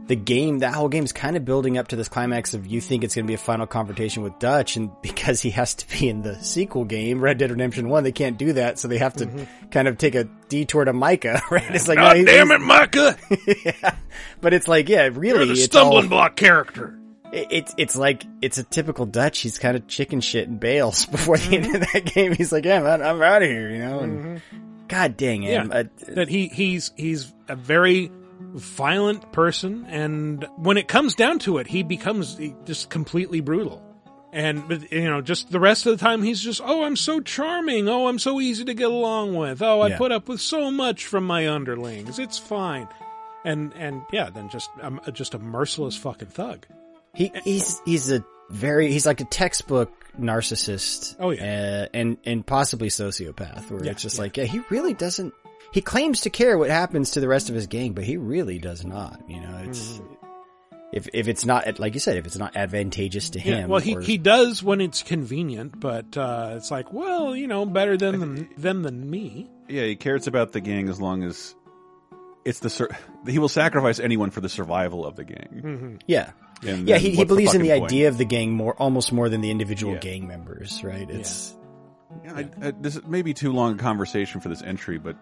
the game. That whole game's kind of building up to this climax of you think it's going to be a final confrontation with Dutch, and because he has to be in the sequel game, Red Dead Redemption One, they can't do that, so they have to kind of take a detour to Micah. Right? It's like, no, God he- damn it, Micah! yeah. But it's like, yeah, really, it's all- stumbling block character. it- it's it's like it's a typical Dutch. He's kind of chicken shit and bails before the end of that game. He's like, yeah, man, I'm out of here, you know. And God dang it, Yeah, uh, that he he's he's a very violent person, and when it comes down to it, he becomes just completely brutal. And but, you know, just the rest of the time, he's just, oh, I'm so charming. Oh, I'm so easy to get along with. Oh, I Yeah. put up with so much from my underlings. It's fine. And and yeah, then just um, just a merciless fucking thug. He he's he's a very he's like a textbook narcissist. Oh, yeah. uh, and and possibly sociopath. Where Yeah, it's just yeah. like, yeah, he really doesn't. He claims to care what happens to the rest of his gang, but he really does not. You know, it's Mm-hmm. if if it's not like you said, if it's not advantageous to him. Yeah, well, he, or- he does when it's convenient, but uh, it's like, well, you know, better than them, them than me. Yeah, he cares about the gang as long as it's the sur- he will sacrifice anyone for the survival of the gang. yeah. And Yeah, then he, he what's believes in the point? idea of the gang more, almost more than the individual Yeah. gang members, right? It's Yeah, I, I, this may be too long a conversation for this entry, but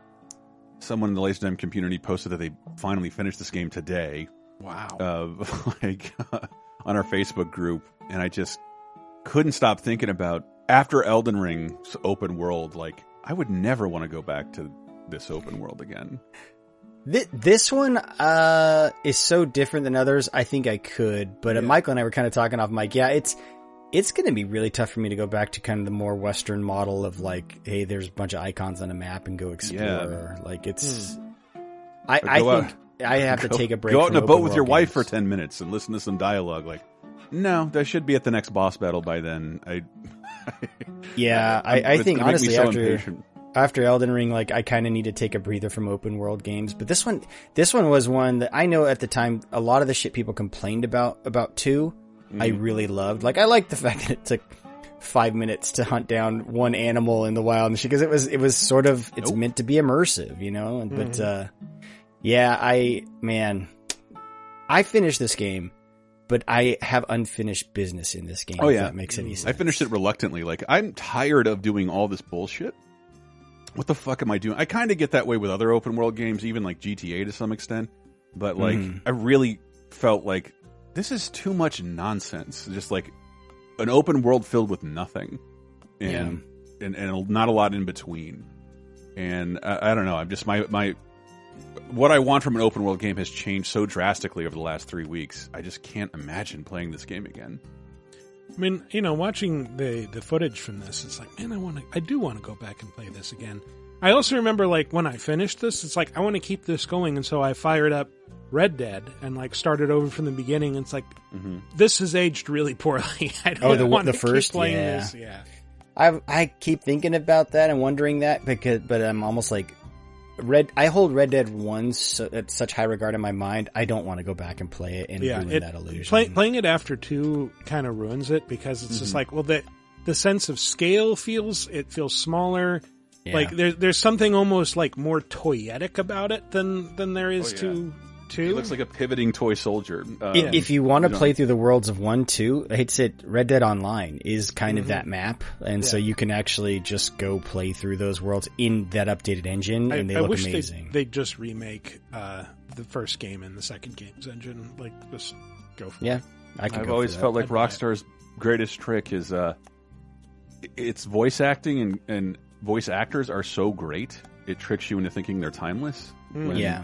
someone in the Laser Time community posted that they finally finished this game today. Wow. Uh, like on our Facebook group, and I just couldn't stop thinking about after Elden Ring's open world. Like, I would never want to go back to this open world again. This one uh, is so different than others. I think I could, but uh, Michael and I were kind of talking off mic. Yeah, it's it's going to be really tough for me to go back to kind of the more Western model of like, hey, there's a bunch of icons on a map and go explore. Like it's, hmm. I, I go think out- I have to take a break. Go out in a boat with your world wife for ten minutes and listen to some dialogue. Like, no, that should be at the next boss battle by then. I. Yeah, I, I think gonna make me honestly so after impatient. after Elden Ring, like I kind of need to take a breather from open world games. But this one, this one was one that I know at the time a lot of the shit people complained about about 2 I Mm-hmm. really loved. Like I liked the fact that it took five minutes to hunt down one animal in the wild and because it was it was sort of it's Nope. meant to be immersive, you know. But Mm-hmm. uh, yeah, I man, I finished this game. But I have unfinished business in this game. Oh if yeah, that makes any sense. I finished it reluctantly. Like I'm tired of doing all this bullshit. What the fuck am I doing? I kind of get that way with other open world games, even like GTA to some extent. But like, Mhm. I really felt like this is too much nonsense. Just like an open world filled with nothing, and and, and not a lot in between. And I, I don't know. I'm just my my what I want from an open world game has changed so drastically over the last three weeks. I just can't imagine playing this game again. I mean, you know, watching the the footage from this, it's like, man, I want to, I do want to go back and play this again. I also remember, like, when I finished this, it's like I want to keep this going, and so I fired up Red Dead and like started over from the beginning. It's like this has aged really poorly. I don't Oh, the- want the to first? keep playing Yeah. this. Yeah, I I keep thinking about that and wondering that because, but I'm almost like Red. I hold Red Dead One so, at such high regard in my mind. I don't want to go back and play it and yeah. ruin It, that illusion. play, playing it after two kind of ruins it because it's just Mhm. like, well, the the sense of scale feels it feels smaller. Yeah. Like there, there's something almost like more toyetic about it than than there is Oh, yeah. to two. It looks like a pivoting toy soldier. Um, if, if you want to know. play through the worlds of one, two, I hate say it, Red Dead Online is kind of Mhm. that map, and so you can actually just go play through those worlds in that updated engine, I, and they I look wish amazing. They, would just remake uh, the first game and the second game's engine. Like, just go for yeah, it. I can. I've always for that. felt like I'd. Rockstar's greatest trick is uh, its voice acting and, and voice actors are so great. It tricks you into thinking they're timeless. Mm. when, Yeah.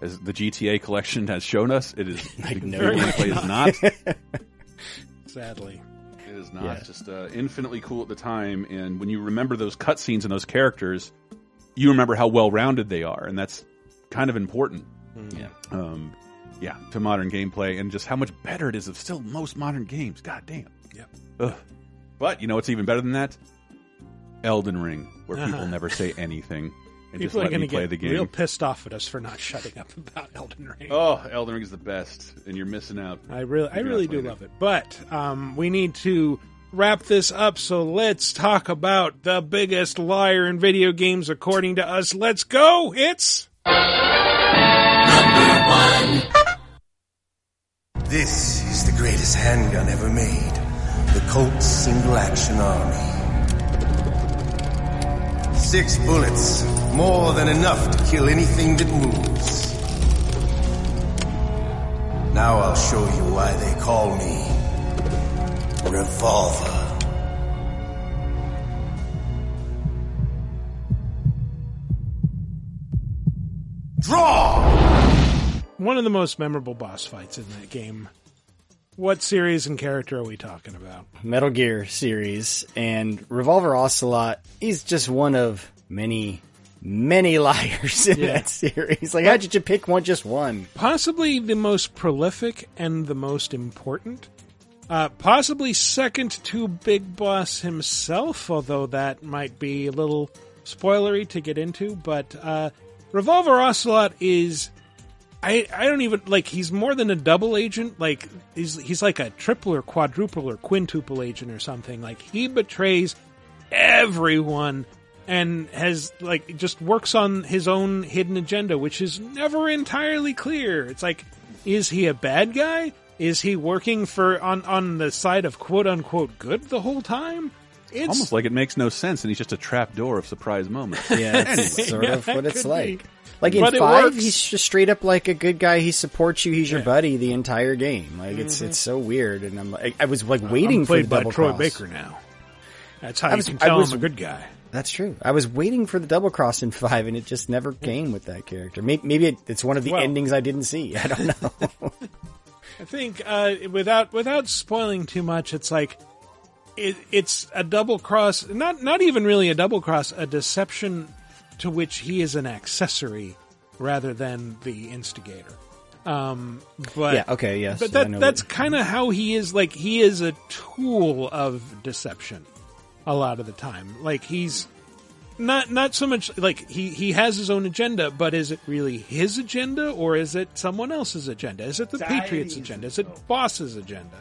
As the GTA collection has shown us, it is Like, no. gameplay is not. Sadly, It is not Yeah. just uh, infinitely cool at the time, and when you remember those cutscenes and those characters, you remember how well rounded they are, and that's kind of important. Yeah. Um, yeah, to modern gameplay, and just how much better it is of still most modern games. God damn. Yeah. Ugh. But you know what's even better than that? Elden Ring, where people Uh-huh. never say anything and just people are let going me play get the game. real pissed off at us for not shutting up about Elden Ring. Oh, Elden Ring is the best, and you're missing out. I really, I really do love it. But um, we need to wrap this up. So let's talk about the biggest liar in video games, according to us. Let's go! It's number one. This is the greatest handgun ever made. The Colt Single Action Army. Six bullets, more than enough to kill anything that moves. Now I'll show you why they call me Revolver. Draw! one of the most memorable boss fights in that game. What series and character are we talking about? Metal Gear series and Revolver Ocelot. He's just one of many, many liars in Yeah. that series. Like, how did you pick one? Just one? Possibly the most prolific and the most important. Uh, possibly second to Big Boss himself, although that might be a little spoilery to get into. But uh, Revolver Ocelot is. I, I don't even like he's more than a double agent like he's he's like a triple or quadruple or quintuple agent or something like he betrays everyone and has like just works on his own hidden agenda which is never entirely clear it's like is he a bad guy is he working for on on the side of quote unquote good the whole time it's Almost like it makes no sense, and he's just a trap door of surprise moments. Yeah, that's Anyway. sort of what it's like. be. Like in But five, he's just straight up like a good guy. He supports you. He's your buddy the entire game. Like it's it's so weird. And I'm like, I was like waiting I'm for the double Troy cross. Baker now that's how I you was- can I tell was- I'm a good guy That's true. I was waiting for the double cross in five, and it just never came with that character. Maybe, maybe it, it's one of the Well- endings I didn't see. I don't know. I think uh, without without spoiling too much, it's like it, it's a double cross, not not even really a double cross, a deception to which he is an accessory rather than the instigator. Um, but Yeah, okay, yes, but that know that's what- kind of how he is. Like he is a tool of deception a lot of the time. Like he's not not so much like he he has his own agenda, but is it really his agenda or is it someone else's agenda? Is it the Patriots' agenda? Is it Boss's agenda?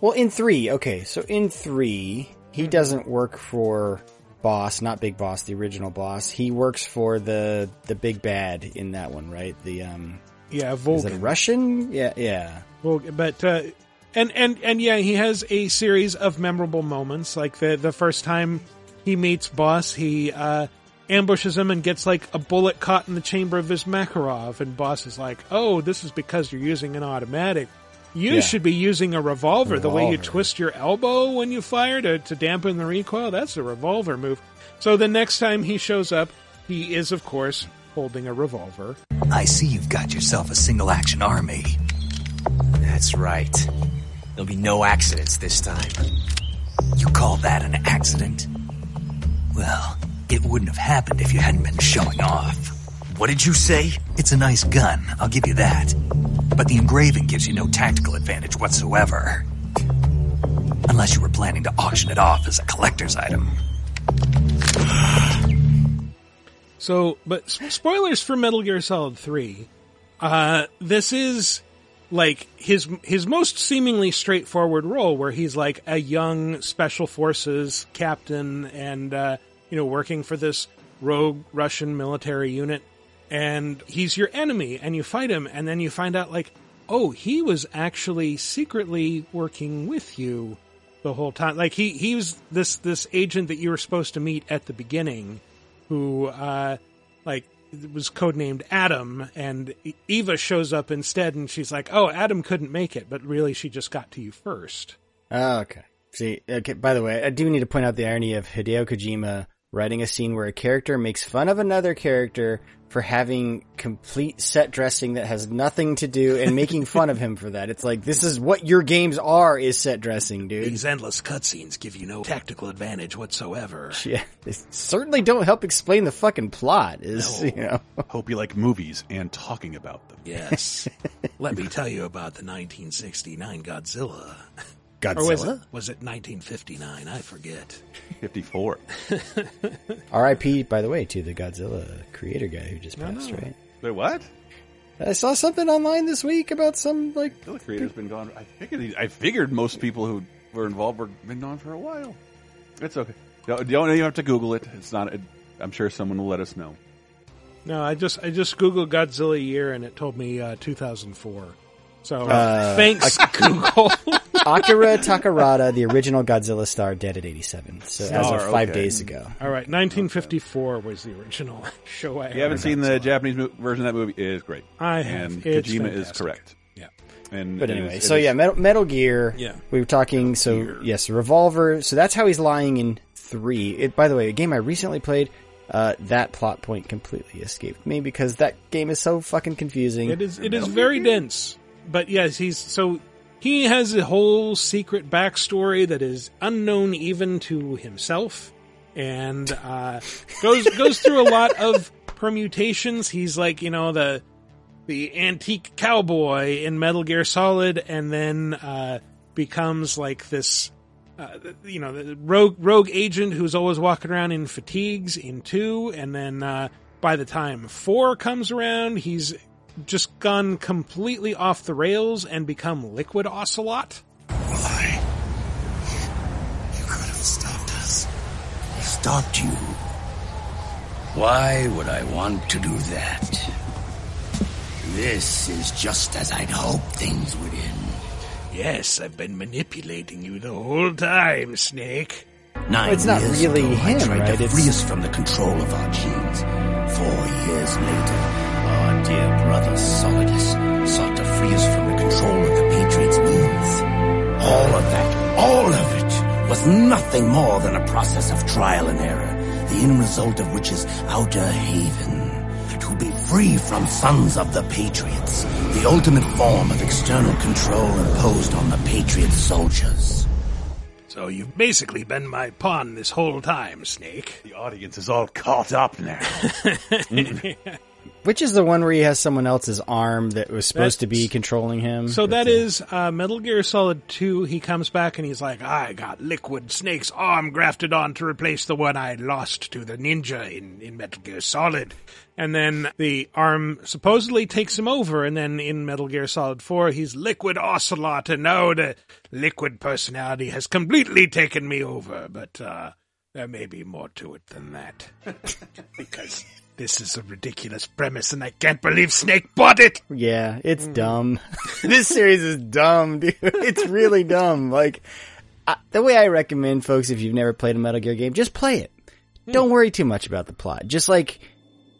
Well, in three, okay, so in three, he doesn't work for Boss, not Big Boss, the original Boss. He works for the the big bad in that one, right? The um, Yeah, is it Volgin. Russian? Yeah, yeah. Well, but uh, and and and yeah, he has a series of memorable moments. Like the the first time he meets Boss, he uh, ambushes him and gets like a bullet caught in the chamber of his Makarov, and Boss is like, "Oh, this is because you're using an automatic. You Yeah. should be using a revolver. The way you twist your elbow when you fire to to dampen the recoil, that's a revolver move." So the next time he shows up, he is of course holding a revolver. I see you've got yourself a single action army. That's right. There'll be no accidents this time. You call that an accident? Well, it wouldn't have happened if you hadn't been showing off. What did you say? It's a nice gun, I'll give you that. But the engraving gives you no tactical advantage whatsoever. Unless you were planning to auction it off as a collector's item. So, but spoilers for Metal Gear Solid 3. Uh, this is like his his most seemingly straightforward role where he's like a young special forces captain and uh, you know working for this rogue Russian military unit and he's your enemy and you fight him and then you find out like oh he was actually secretly working with you the whole time like he he was this this agent that you were supposed to meet at the beginning who uh like was codenamed Adam and Eva shows up instead and she's like, "Oh, Adam couldn't make it, but really she just got to you first. Oh, okay. See, okay. By the way, I do need to point out the irony of Hideo Kojima writing a scene where a character makes fun of another character for having complete set dressing that has nothing to do and making fun of him for that. It's like this is what your games are is set dressing, dude. These endless cutscenes give you no tactical advantage whatsoever. Yeah, they certainly don't help explain the fucking plot. Is No. you know. Hope you like movies and talking about them. Yes. Let me tell you about the 1969 Godzilla. Godzilla? Or was it, was it 1959? I forget. 54. R.I.P. By the way to the Godzilla creator guy who just passed, no. right? Wait, what? I saw something online this week about some like The creator's been gone. I figured. He, I figured most people who were involved were been gone for a while. It's okay. Don't, don't even have to Google it. It's not. It, I'm sure someone will let us know. No, I just I just googled Godzilla year and it told me uh, 2004. So Uh, thanks I- Google. Akira Takarada, the original Godzilla star, dead at 87. So as of five okay. days ago. All right, 1954 was the original show. I you haven't seen about. the Japanese mo- version of that movie, it is great. I have. And It's Kojima is correct. Yeah. And But anyway, is- so yeah, Metal, Metal Gear. Yeah. We were talking. So yes, revolver. So that's how he's lying in three. It, by the way, a game I recently played. Uh, that plot point completely escaped me because that game is so fucking confusing. It is. It is very dense. But yes, he's so he has a whole secret backstory that is unknown even to himself, and uh, goes goes through a lot of permutations. He's like you know the the antique cowboy in Metal Gear Solid, and then uh, becomes like this. Uh, you know, the rogue rogue agent who's always walking around in fatigues in two, and then uh, by the time four comes around, he's just gone completely off the rails and become Liquid Ocelot. Why? You could have stopped us. Stopped you. Why would I want to do that? This is just as I'd hoped things would end. Yes, I've been manipulating you the whole time, Snake. Nine It's not years really ago, him, I tried right? to It's- free us from the control of our genes. Four years later, our dear brother Solidus sought to free us from the control of the Patriots' means. All of that, all of it, was nothing more than a process of trial and error, the end result of which is outer haven. To be free from sons of the Patriots, the ultimate form of external control imposed on the Patriot soldiers. So you've basically been my pawn this whole time, Snake. The audience is all caught up now. Which is the one where he has someone else's arm that was supposed to be controlling him? So But, that is uh, Metal Gear Solid 2. He comes back and he's like, I got Liquid Snake's arm grafted on to replace the one I lost to the ninja in, in Metal Gear Solid. And then the arm supposedly takes him over, and then in Metal Gear Solid 4, he's Liquid Ocelot, and now the Liquid personality has completely taken me over. But uh, there may be more to it than that. because this is a ridiculous premise, and I can't believe Snake bought it! Yeah, it's Mm. dumb. this series is dumb, dude. It's really dumb. Like, I, the way I recommend folks, if you've never played a Metal Gear game, just play it. Hmm. Don't worry too much about the plot. Just like,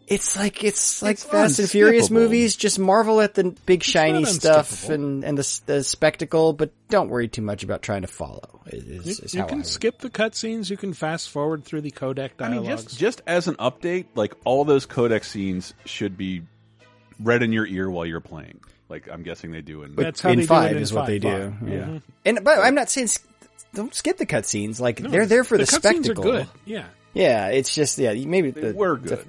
it's like, it's like It's Fast and Furious movies. Just marvel at the big shiny stuff and, and the, the spectacle, but don't worry too much about trying to follow. Is, You, is, is you how I can would- skip the cutscenes. You can fast forward through the codec I mean, just just as an update, like all those codec scenes should be read in your ear while you're playing. Like I'm guessing they do in. That's how in they do five it in is what five. they do. Five. Yeah. Mhm. And but I'm not saying don't skip the cutscenes. Like No, they're there for the, cutscenes spectacle. are good. Yeah, Yeah, it's just yeah. Maybe they the, were the- good.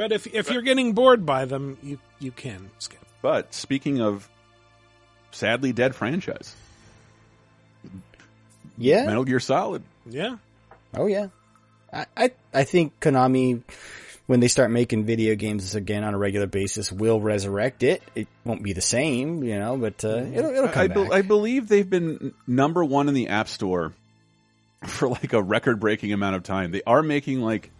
But if if you're getting bored by them, you you can skip. But speaking of sadly dead franchise, yeah. Metal Gear Solid. Yeah, Oh yeah. I, I I think Konami, when they start making video games again on a regular basis, will resurrect it. It won't be the same, you know, but uh, it'll it'll come I, back. I believe they've been number one in the App Store for like a record-breaking amount of time. They are making like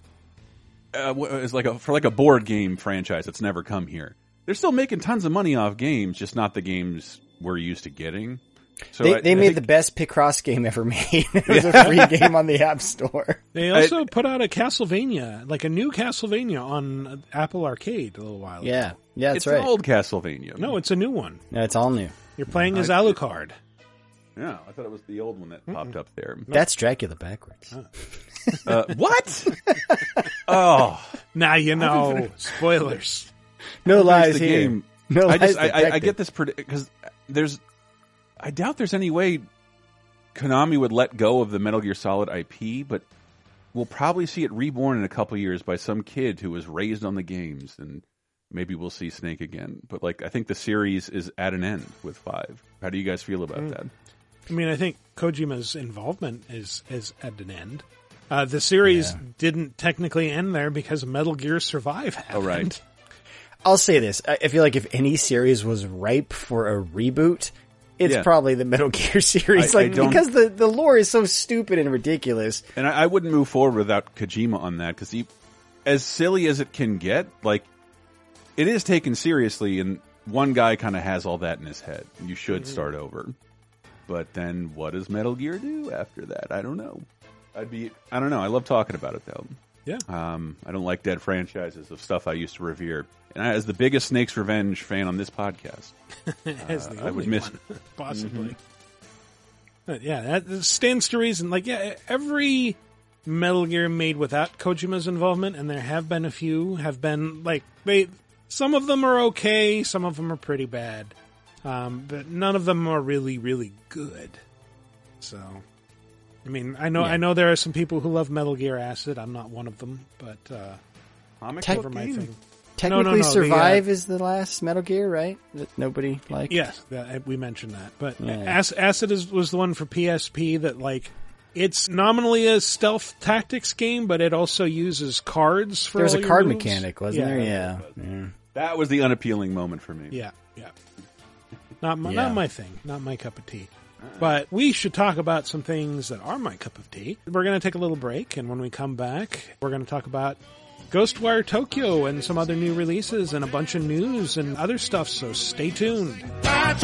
uh, wh- it's like a for like a board game franchise that's never come here. They're still making tons of money off games, just not the games we're used to getting. So they I- they I made think- the best Picross game ever made. it was a free game on the App Store. they also put out a Castlevania, like a new Castlevania on Apple Arcade a little while. ago. Yeah, yeah, it's right. an old Castlevania. No, it's a new one. No, it's all new. You're playing as Alucard. Yeah, I thought it was the old one that popped up there. That's Dracula backwards. Uh, what? oh, Now you know. Spoilers. No There's lies the here. game. No I lies just I, I, I get this because there's I doubt there's any way Konami would let go of the Metal Gear Solid IP, but we'll probably see it reborn in a couple years by some kid who was raised on the games, and maybe we'll see Snake again. But like I think the series is at an end with five. How do you guys feel about Mm. that? I mean, I think Kojima's involvement is is at an end. Uh, the series didn't technically end there because Metal Gear Survive happened. Oh right, I'll say this: I I feel like if any series was ripe for a reboot, it's Yeah. probably the Metal Gear series. I- I like don't- because the the lore is so stupid and ridiculous. and I, I wouldn't move forward without Kojima on that because he, as silly as it can get, like it is taken seriously, and one guy kind of has all that in his head. You should start over, but then what does Metal Gear do after that? I don't know. I'd be, I don't know. I love talking about it though. Yeah. Um, I don't like dead franchises of stuff I used to revere. And I, as the biggest Snake's Revenge fan on this podcast, as the Uh, I would miss- one, possibly. But yeah, that stands to reason. Like, yeah, every Metal Gear made without Kojima's involvement, and there have been a few, have been like they. Some of them are okay, some of them are pretty bad, um, but none of them are really, really good. So, I mean, I know, Yeah. I know there are some people who love Metal Gear Acid. I'm not one of them, but uh, comic Tech- never my game. thing. Technically, no, no, the, uh, Survive is the last Metal Gear, right? That nobody liked. Yes, that, we mentioned that. But Yeah. Acid is, was the one for PSP that like it's nominally a stealth tactics game, but it also uses cards for. There was all a your card moves. mechanic, wasn't Yeah. there? Yeah. yeah. That was the unappealing moment for me. Yeah, yeah. Not my, Yeah. not my thing. Not my cup of tea. But we should talk about some things that are my cup of tea. We're going to take a little break, and when we come back, we're going to talk about Ghostwire Tokyo and some other new releases and a bunch of news and other stuff. So stay tuned. I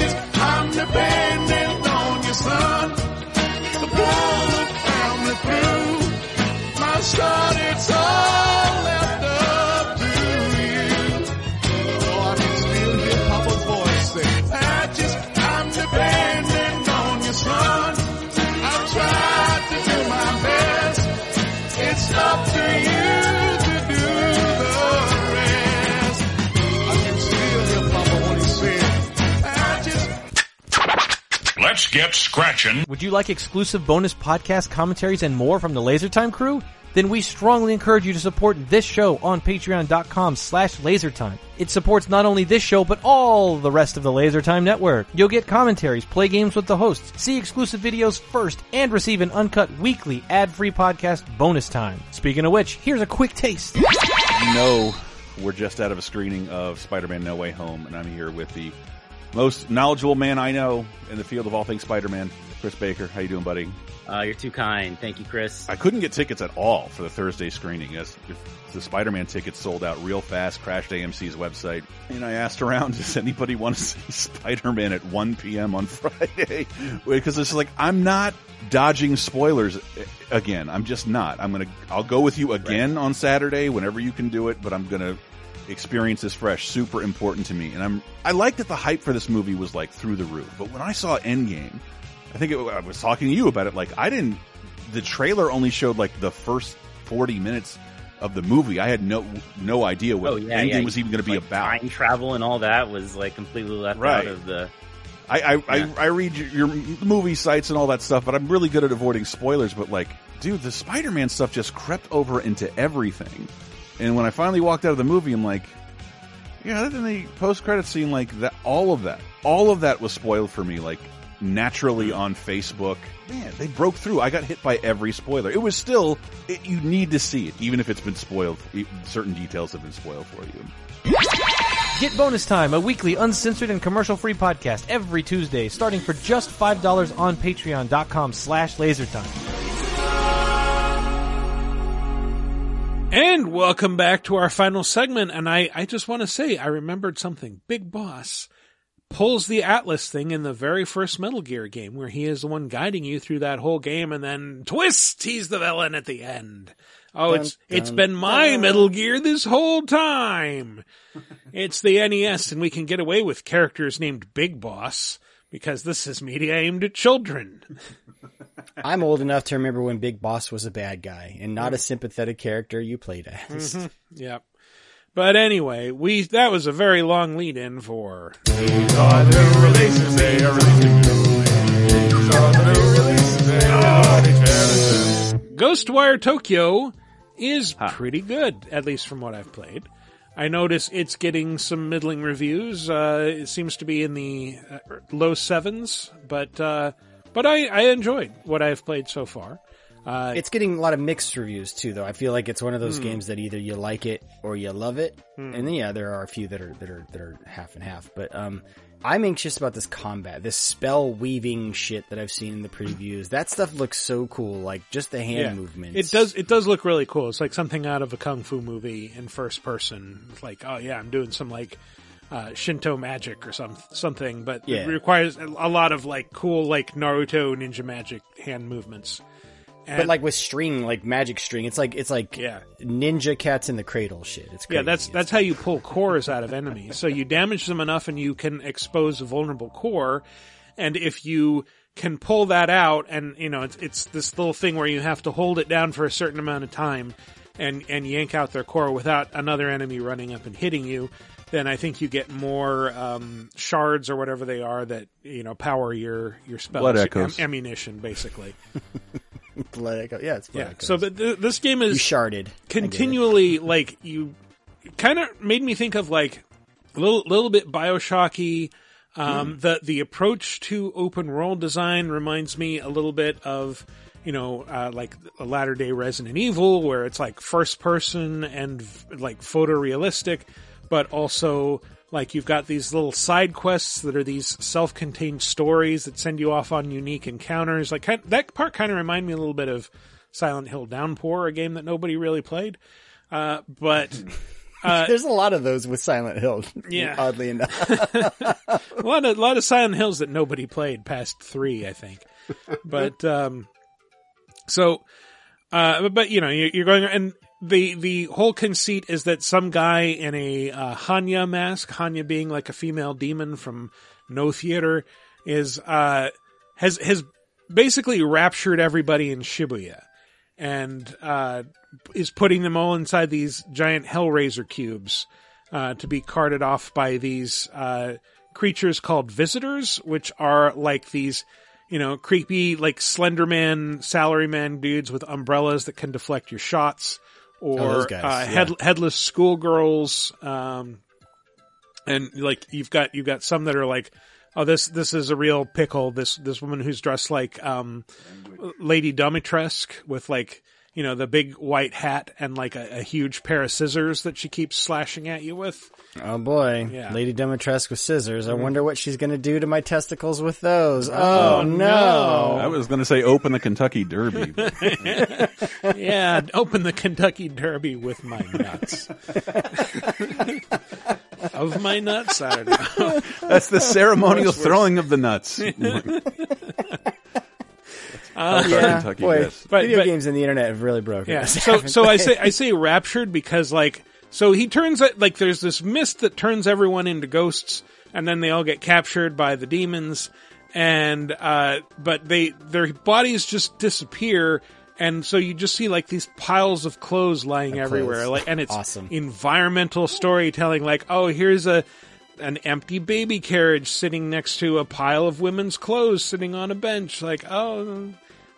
get scratching. Would you like exclusive bonus podcast commentaries and more from the LaserTime crew? Then we strongly encourage you to support this show on patreon.com slash lasertime. It supports not only this show, but all the rest of the LaserTime network. You'll get commentaries, play games with the hosts, see exclusive videos first, and receive an uncut weekly ad-free podcast bonus time. Speaking of which, here's a quick taste. You know, we're just out of a screening of Spider-Man No Way Home, and I'm here with the most knowledgeable man I know in the field of all things Spider-Man, Chris Baker. How you doing, buddy? Uh, you're too kind. Thank you, Chris. I couldn't get tickets at all for the Thursday screening. As the Spider-Man tickets sold out real fast, crashed AMC's website. And I asked around, does anybody want to see Spider-Man at 1 p.m. on Friday? Because it's like, I'm not dodging spoilers again. I'm just not. I'm going to, I'll go with you again right. on Saturday whenever you can do it, but I'm going to experience this fresh. Super important to me. And I'm, I like that the hype for this movie was like through the roof. But when I saw Endgame, I think it, I was talking to you about it. Like I didn't. The trailer only showed like the first forty minutes of the movie. I had no no idea what oh, yeah, Endgame yeah. was even going to be like about. Time travel and all that was like completely left right. out of the. I I, yeah. I I read your, your movie sites and all that stuff, but I'm really good at avoiding spoilers. But like, dude, the Spider-Man stuff just crept over into everything. And when I finally walked out of the movie, I'm like, yeah, other than the post-credit scene, like that, all of that, all of that was spoiled for me. Like naturally hmm. on Facebook. Man, they broke through. I got hit by every spoiler. It was still, it, you need to see it, even if it's been spoiled. Certain details have been spoiled for you. Get Bonus Time, a weekly uncensored and commercial-free podcast every Tuesday, starting for just $5 on patreon.com slash lasertime. And welcome back to our final segment. And I, I just want to say, I remembered something. Big Boss pulls the Atlas thing in the very first Metal Gear game where he is the one guiding you through that whole game and then twist, he's the villain at the end. Oh, dun, it's, dun, it's been my dun. Metal Gear this whole time. it's the NES and we can get away with characters named Big Boss because this is media aimed at children. I'm old enough to remember when Big Boss was a bad guy and not a sympathetic character you played as. Mm-hmm. Yep. But anyway, we that was a very long lead in for Ghostwire Tokyo is huh. pretty good, at least from what I've played. I notice it's getting some middling reviews. Uh, it seems to be in the uh, low sevens, but uh, but I, I enjoyed what I've played so far. Uh, it's getting a lot of mixed reviews too, though. I feel like it's one of those hmm. games that either you like it or you love it, hmm. and then yeah, there are a few that are that are that are half and half. But um, I'm anxious about this combat, this spell weaving shit that I've seen in the previews. That stuff looks so cool, like just the hand yeah. movements. It does. It does look really cool. It's like something out of a kung fu movie in first person. It's like, oh yeah, I'm doing some like uh, Shinto magic or some something, but yeah. it requires a lot of like cool like Naruto ninja magic hand movements. And but like with string, like magic string, it's like it's like yeah. ninja cats in the cradle shit. It's crazy. yeah, that's that's how you pull cores out of enemies. So you damage them enough, and you can expose a vulnerable core. And if you can pull that out, and you know, it's it's this little thing where you have to hold it down for a certain amount of time, and and yank out their core without another enemy running up and hitting you. Then I think you get more um, shards or whatever they are that you know power your your spells, Blood echoes. Am- ammunition, basically. Blood Echo. Yeah, it's Blood yeah. Echoes. So, but th- this game is you sharded continually like you kind of made me think of like a little little bit Bioshocky. Um, mm. The the approach to open world design reminds me a little bit of you know uh, like a latter day Resident Evil, where it's like first person and like photorealistic, but also like you've got these little side quests that are these self-contained stories that send you off on unique encounters. Like that part kind of reminded me a little bit of Silent Hill Downpour, a game that nobody really played. Uh, but uh, there's a lot of those with Silent Hill. Yeah, oddly enough, a lot of a lot of Silent Hills that nobody played past three, I think. But um, so, uh, but you know, you're going and the the whole conceit is that some guy in a uh, Hannya mask, Hannya being like a female demon from Noh Theater, is uh has has basically raptured everybody in Shibuya, and uh, is putting them all inside these giant Hellraiser cubes uh, to be carted off by these uh, creatures called visitors, which are like these you know, creepy like Slenderman, salaryman dudes with umbrellas that can deflect your shots, or Oh, those guys, uh, yeah. head, headless schoolgirls. Um, and like you've got you've got some that are like, oh this this is a real pickle. This this woman who's dressed like um, Lady Dimitrescu with like you know the big white hat and like a, a huge pair of scissors that she keeps slashing at you with. Oh boy, Yeah. Lady Dimitrescu with scissors. I mm-hmm. wonder what she's going to do to my testicles with those. Oh, Oh, no. I was going to say open the Kentucky Derby. yeah, open the Kentucky Derby with my nuts. of my nuts, I don't know. That's the ceremonial Worse, worse. throwing of the nuts. Uh, That's our Kentucky boy, guess. But- video but- games and the internet have really broken Yeah. So so I say I say raptured because like so he turns it like there's this mist that turns everyone into ghosts and then they all get captured by the demons and uh but they their bodies just disappear and so you just see like these piles of clothes lying Of everywhere clothes. like and it's Awesome. environmental storytelling like oh here's a an empty baby carriage sitting next to a pile of women's clothes sitting on a bench like oh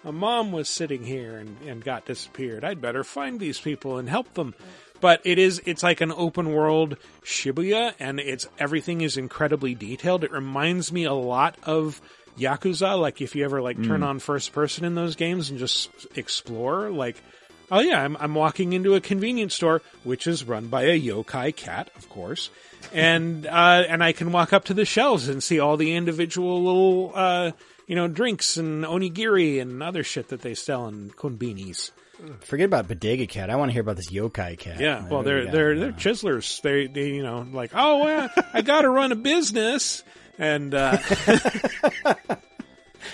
a mom was sitting here and, and got disappeared. I'd better find these people and help them. But it is, it's like an open world Shibuya and it's, everything is incredibly detailed. It reminds me a lot of Yakuza. Like if you ever like turn Mm. on first person in those games and just explore, like, oh yeah, I'm, I'm walking into a convenience store, which is run by a yokai cat, of course. And, uh, and I can walk up to the shelves and see all the individual little, uh, you know, drinks and onigiri and other shit that they sell in konbinis. Forget about Bodega Cat. I want to hear about this Yokai Cat. Yeah, well, they're they're they're chiselers. They they you know like oh well, I got to run a business and. uh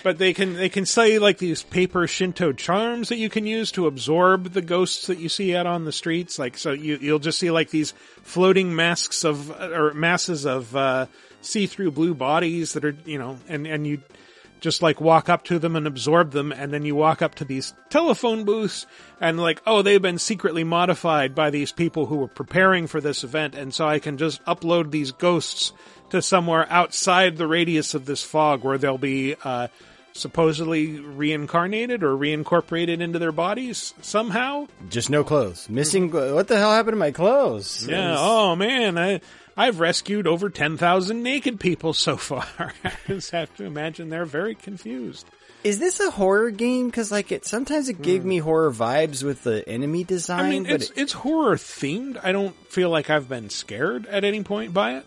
But they can they can sell you like these paper Shinto charms that you can use to absorb the ghosts that you see out on the streets. Like so, you you'll just see like these floating masks of or masses of uh, see through blue bodies that are you know and and you just like walk up to them and absorb them and then you walk up to these telephone booths and like oh they've been secretly modified by these people who were preparing for this event and so I can just upload these ghosts to somewhere outside the radius of this fog where they'll be uh, supposedly reincarnated or reincorporated into their bodies somehow Just no clothes. Missing. What the hell happened to my clothes? yeah oh man I I've rescued over 10,000 naked people so far. I just have to imagine they're very confused. Is this a horror game? Because like it sometimes it gave hmm. me horror vibes with the enemy design. I mean, but it's it's horror themed. I don't feel like I've been scared at any point by it.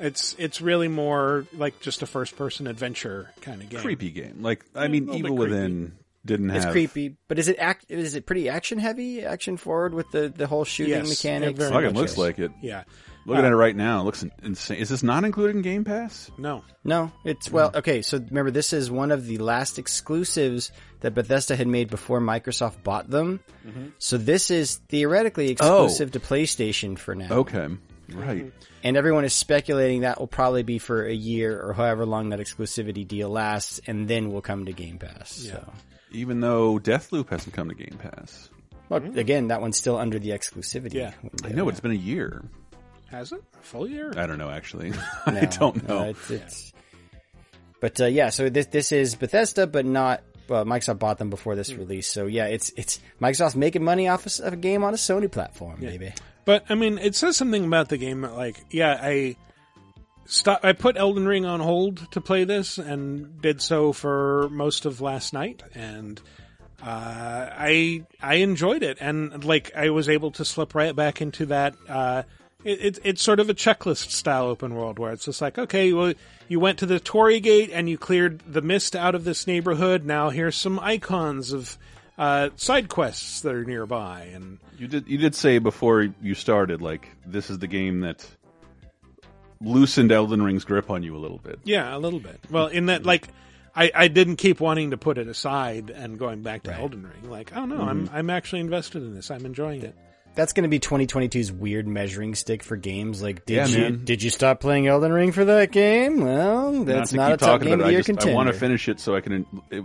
It's it's really more like just a first person adventure kind of game. Creepy game. Like I mean, little Evil creepy. Within didn't have. It's creepy, but is it act? Is it pretty action heavy, action forward with the the whole shooting Yes, mechanics? yeah, very Fucking much looks is. like it. Yeah. Looking Uh, at it right now, it looks insane. Is this not included in Game Pass? No. No, it's well, okay. So remember, this is one of the last exclusives that Bethesda had made before Microsoft bought them. Mhm. So this is theoretically exclusive to PlayStation for now. Okay, right. And everyone is speculating that will probably be for a year or however long that exclusivity deal lasts, and then we'll come to Game Pass. So. Even though Deathloop hasn't come to Game Pass. Well, again, that one's still under the exclusivity. Yeah. window. I know it's been a year. Has it a full year? I don't know actually. I don't know. no, it's, it's, but uh, yeah, so this this is Bethesda, but not. Well, Microsoft bought them before this release, so yeah, it's it's Microsoft's making money off of, of a game on a Sony platform, Yeah. baby. But I mean, it says something about the game. that, Like, yeah, I stop. I put Elden Ring on hold to play this, and did so for most of last night, and uh, I I enjoyed it, and like I was able to slip right back into that. It, it, it's sort of a checklist style open world where it's just like, okay, well, you went to the Torii Gate and you cleared the mist out of this neighborhood. Now here's some icons of uh, side quests that are nearby, and You did. You did say before you started, like this is the game that loosened Elden Ring's grip on you a little bit. Yeah, a little bit. Well, in that, like, I, I didn't keep wanting to put it aside and going back to Elden Ring. Like, oh no, I'm Mhm. I'm actually invested in this. I'm enjoying it. That's going to be 2022's weird measuring stick for games. Like, did Yeah, you man. did you stop playing Elden Ring for that game? Well, that's to not, a top game about of it, the I year just I want to finish it so I can. It,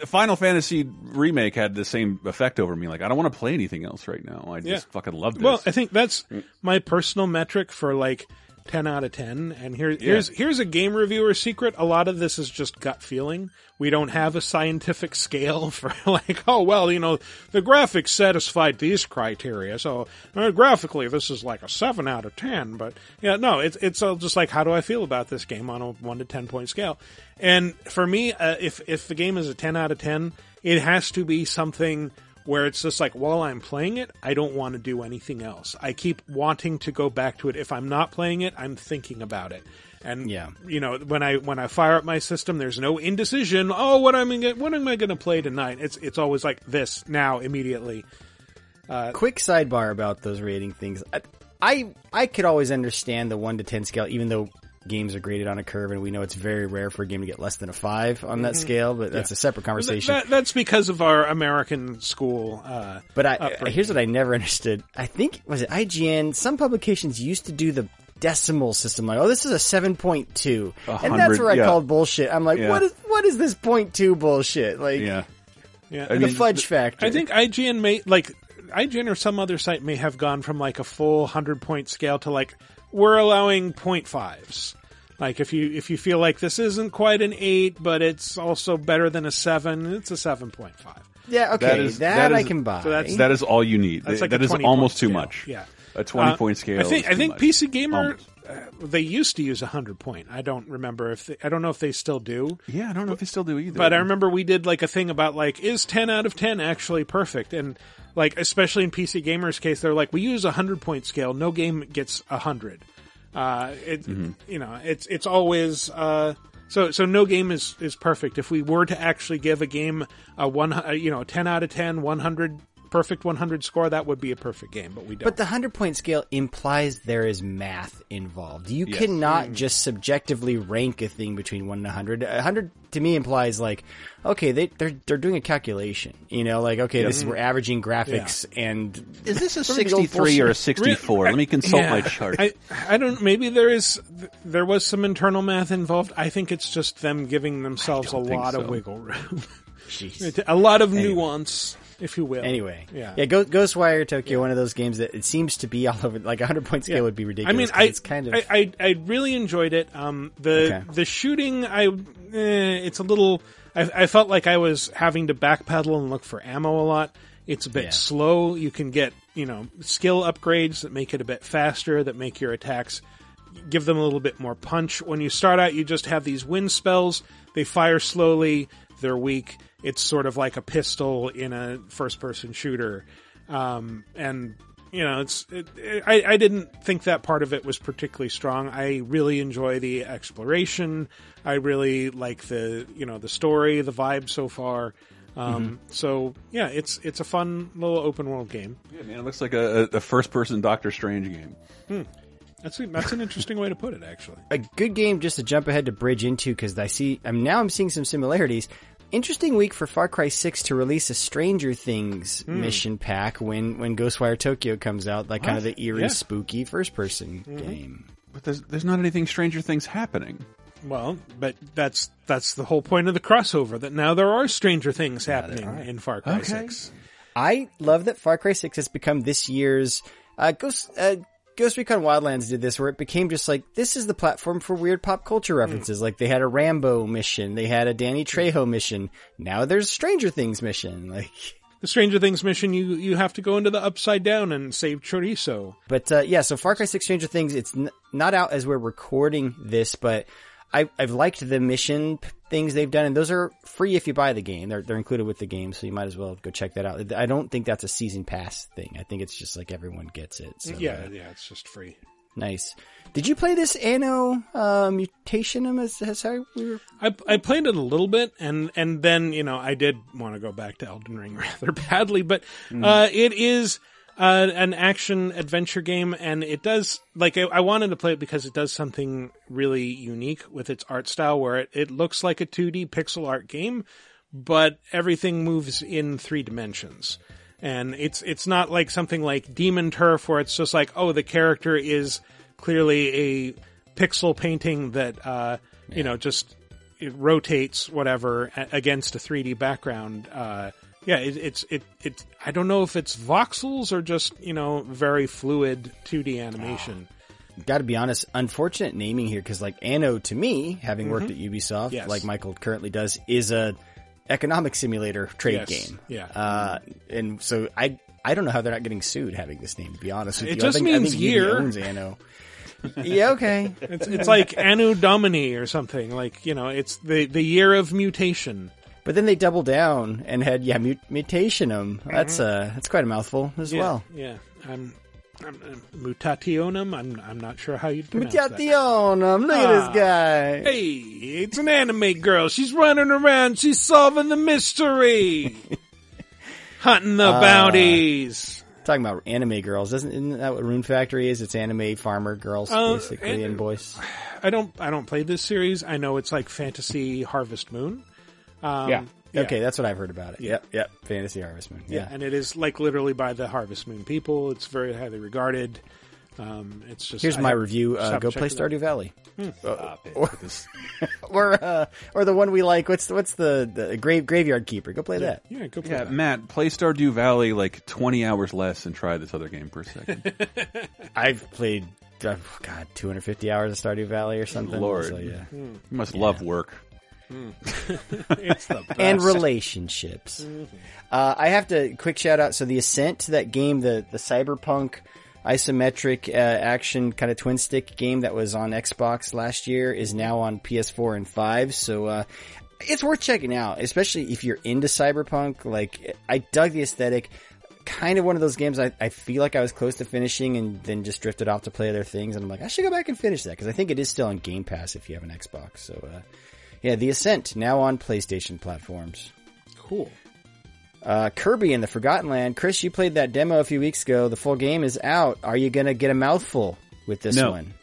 the Final Fantasy remake had the same effect over me. Like I don't want to play anything else right now. I just Yeah. fucking love this. Well, I think that's my personal metric for like ten out of ten. And here, here's here's a game reviewer secret. A lot of this is just gut feeling. We don't have a scientific scale for like, oh well, you know, the graphics satisfied these criteria, so uh, graphically this is like a seven out of ten. But yeah, no, it's it's all just like how do I feel about this game on a one to ten point scale. And for me, uh, if if the game is a ten out of ten, it has to be something where it's just like while I'm playing it, I don't want to do anything else. I keep wanting to go back to it. If I'm not playing it, I'm thinking about it. And Yeah. you know, when I when I fire up my system, there's no indecision. Oh, what am I what am I going to play tonight? It's it's always like this now immediately. Uh, Quick sidebar about those rating things. I, I I could always understand the one to ten scale, even though games are graded on a curve, and we know it's very rare for a game to get less than a five on that Mhm. scale. But that's Yeah. a separate conversation. That, that's because of our American school. Uh, But I upbringing. here's what I never understood. I think was it IGN. Some publications used to do the decimal system. Like, oh, this is a seven point two, A and that's where I yeah. called bullshit. I'm like, Yeah. what is what is this point two bullshit? Like, Yeah. Yeah, the fudge factor. I think IGN may like IGN or some other site may have gone from like a full hundred point scale to like we're allowing point fives. Like if you if you feel like this isn't quite an eight, but it's also better than a seven, it's a seven point five. Yeah, okay, that I can buy. So that's that is all you need. That's like that a is almost point too scale. much. Yeah, a twenty Uh, point scale. I think is I think much. PC Gamer uh, they used to use a hundred point. I don't remember if they, I don't know if they still do. Yeah, I don't know if they still do either. But I remember we did like a thing about like is ten out of ten actually perfect and like especially in PC Gamer's case they're like we use a hundred point scale. No game gets a hundred. Uh, it Mm-hmm. you know it's it's always uh. So, so no game is, is perfect. If we were to actually give a game a one, uh, you know, ten out of 10, 100, perfect 100 score, that would be a perfect game, but we don't. But the hundred point scale implies there is math involved. You Yes. cannot Mm. just subjectively rank a thing between one and a hundred. A hundred to me implies like, okay, they they're they're doing a calculation. You know, like okay, this is we're averaging graphics and Is this a Some of the old 63 or a 64? Let me consult Yeah. my chart. I, I don't. Maybe there is. There was some internal math involved. I think it's just them giving themselves a don't think lot of wiggle room. Jeez. a lot of Anyway. nuance, if you will. Anyway, yeah. yeah. Go, Ghostwire Tokyo, one of those games that it seems to be all over. Like a hundred point scale Yeah. would be ridiculous. I mean, I, it's kind of I, I, I really enjoyed it. Um, the Okay. the shooting, I, eh, it's a little. I, I felt like I was having to backpedal and look for ammo a lot. It's a bit Yeah. slow. You can get you know skill upgrades that make it a bit faster, that make your attacks give them a little bit more punch. When you start out, you just have these wind spells. They fire slowly. They're weak. It's sort of like a pistol in a first-person shooter, um, and you know, it's. It, it, I, I didn't think that part of it was particularly strong. I really enjoy the exploration. I really like the you know the story, the vibe so far. Um, So yeah, it's it's a fun little open world game. Yeah, man, it looks like a, a first person Doctor Strange game. Hmm. That's a, that's an interesting way to put it, actually. a good game just to jump ahead to bridge into because I see I'm now I'm seeing some similarities. Interesting week for Far Cry 6 to release a Stranger Things Hmm. mission pack when when Ghostwire Tokyo comes out, like kind of the eerie, Yeah. spooky first person Mm-hmm. game. But there's there's not anything Stranger Things happening. Well, but that's that's the whole point of the crossover. That now there are stranger things happening in Far Cry Okay. Six. I love that Far Cry 6 has become this year's uh, Ghost. Uh, Ghost Recon Wildlands did this where it became just like this is the platform for weird pop culture Hmm. references. Like they had a Rambo mission, they had a Danny Trejo mission. Now there's Stranger Things mission. Like The Stranger Things mission, you you have to go into the Upside Down and save Chorizo. But uh, yeah, so Far Cry 6 Stranger Things, it's n- not out as we're recording this, but I, I've liked the mission p- things they've done, and those are free if you buy the game. They're, they're included with the game, so you might as well go check that out. I don't think that's a season pass thing. I think it's just like everyone gets it. So, yeah, uh, yeah, it's just free. nice. Did you play this Anno uh, Mutationum? As, as how we were I, I played it a little bit, and and then you know I did want to go back to Elden Ring rather badly, but uh, it is uh, an action adventure game, and it does like I, I wanted to play it because it does something really unique with its art style, where it, it looks like a 2D pixel art game, but everything moves in three dimensions. And it's it's not like something like Demon Turf where it's just like, oh, the character is clearly a pixel painting that uh, you know just it rotates whatever against a 3D background. Uh, yeah, it, it's it it. I don't know if it's voxels or just you know very fluid 2D animation. got to be honest, unfortunate naming here because like Anno to me, having worked Mhm. at Ubisoft, Yes. like Michael currently does, is a economic simulator trade Yes. game. Yeah. Uh, and so I I don't know how they're not getting sued having this name. To be honest with It you, just I think, I means think year. owns Anno. yeah. Okay. It's, it's like Anno Domini or something. Like you know, it's the the year of mutation. But then they doubled down and had yeah mut- mutationum. That's uh that's quite a mouthful as Mm-hmm. yeah, well. Yeah, I'm, I'm, I'm mutationum. I'm I'm not sure how you pronounce that. Mutationum. Look Ah. at this guy. Hey, it's an anime girl. She's running around. She's solving the mystery, hunting the Uh, bounties. Talking about anime girls, doesn't isn't that what Rune Factory is? It's anime farmer girls, Uh, basically, and- and boys. I don't I don't play this series. I know it's like Fantasy Harvest Moon. Um, yeah. Okay, that's what I've heard about it. Yep, yep. Fantasy Harvest Moon. yeah, Yeah. and it is like literally by the Harvest Moon people. It's very highly regarded. Um, it's just Here's I my review. Uh, go play check out. Stardew Valley. Hmm. Uh, or, or, uh, or the one we like. What's what's the, the grave graveyard keeper? Go play that. Yeah, go play Yeah, that. Matt, play Stardew Valley like 20 hours less and try this other game for a second. I've played, uh, God, 250 hours of Stardew Valley or something. Lord. So, yeah. You must love work. it's the best. and relationships. Uh, I have to quick shout out. So the Ascent, to that game, the the cyberpunk isometric uh, action kind of twin stick game that was on Xbox last year, is now on PS4 and five. So uh, it's worth checking out, especially if you're into cyberpunk. Like I dug the aesthetic. Kind of one of those games I, I feel like I was close to finishing and then just drifted off to play other things. And I'm like, I should go back and finish that because I think it is still on Game Pass if you have an Xbox. So, uh, yeah, The Ascent now on PlayStation platforms. Cool. Uh, Kirby and the Forgotten Land. Chris, you played that demo a few weeks ago. The full game is out. Are you going to get a mouthful with this No. one?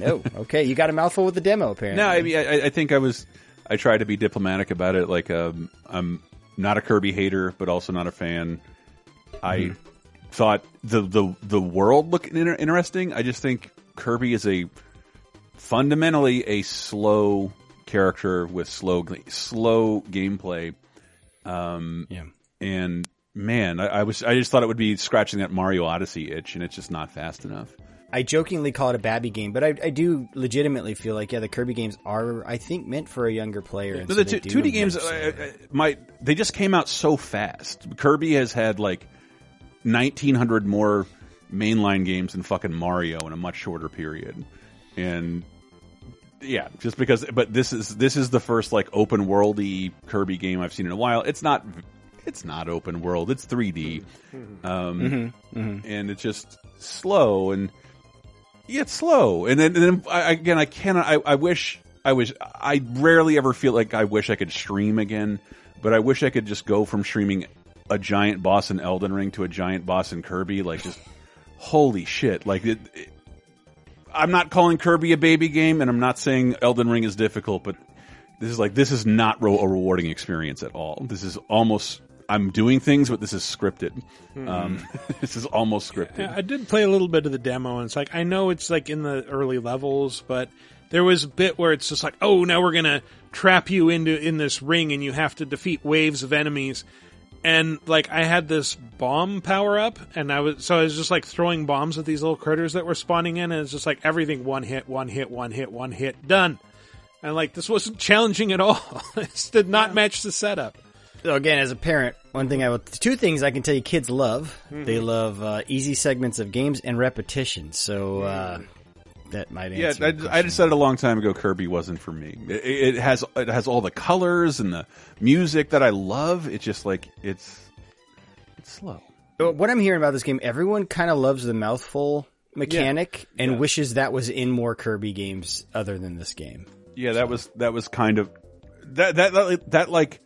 no. Okay, you got a mouthful with the demo apparently. No, I mean, I, I think I was. I tried to be diplomatic about it. Like, um, I'm not a Kirby hater, but also not a fan. I Mhm. thought the the the world looked inter interesting. I just think Kirby is a fundamentally a slow character with slow slow gameplay. Um, yeah. And man, I, I was I just thought it would be scratching that Mario Odyssey itch, and it's just not fast enough. I jokingly call it a Babby game, but I, I do legitimately feel like yeah, the Kirby games are I think meant for a younger player. and No, so the two- do 2D games, well, so- might they just came out so fast. Kirby has had like nineteen hundred more mainline games than fucking Mario in a much shorter period, and yeah, just because. But this is this is the first like open worldy Kirby game I've seen in a while. It's not it's not open world. It's 3D, um, Mhm, mhm. and it's just slow and yeah, it's slow. And then, and then I, again, I cannot. I, I wish I was. I rarely ever feel like I wish I could stream again, but I wish I could just go from streaming a giant boss in Elden Ring to a giant boss in Kirby. Like just holy shit! Like it, it- I'm not calling Kirby a baby game, and I'm not saying Elden Ring is difficult, but this is like this is not ro a rewarding experience at all. This is almost. I'm doing things, but this is scripted. Um, this is almost scripted. Yeah, I did play a little bit of the demo, and it's like I know it's like in the early levels, but there was a bit where it's just like, oh, now we're gonna trap you into in this ring, and you have to defeat waves of enemies. And like I had this bomb power up, and I was so I was just like throwing bombs at these little critters that were spawning in, and it's just like everything one hit, one hit, one hit, one hit, done. And like this wasn't challenging at all. this did not match the setup. So again, as a parent, one thing I will, two things I can tell you kids love. Mhm. They love uh, easy segments of games and repetition. So uh, that might Yeah. I, your I decided a long time ago Kirby wasn't for me. It, it has it has all the colors and the music that I love. It's just like it's it's slow. What I'm hearing about this game, everyone kind of loves the mouthful mechanic and Yeah. wishes that was in more Kirby games other than this game. Yeah, that was that was kind of that that that, that like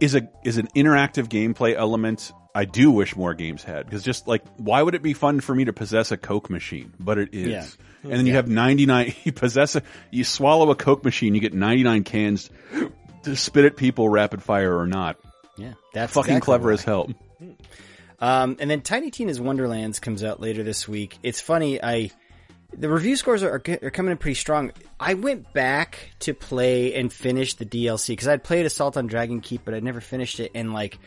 is a is an interactive gameplay element. I do wish more games had because just like why would it be fun for me to possess a Coke machine? But it is. Yeah. And then you have 99 you possess a you swallow a Coke machine, you get 99 cans to spit at people rapid fire or not. Yeah, that's fucking exactly clever as hell. Um, and then Tiny Tina's Wonderlands comes out later this week. It's funny, I the review scores are, are coming in pretty strong. I went back to play and finish the DLC because I'd played Assault on Dragon Keep, but I'd never finished it. And like,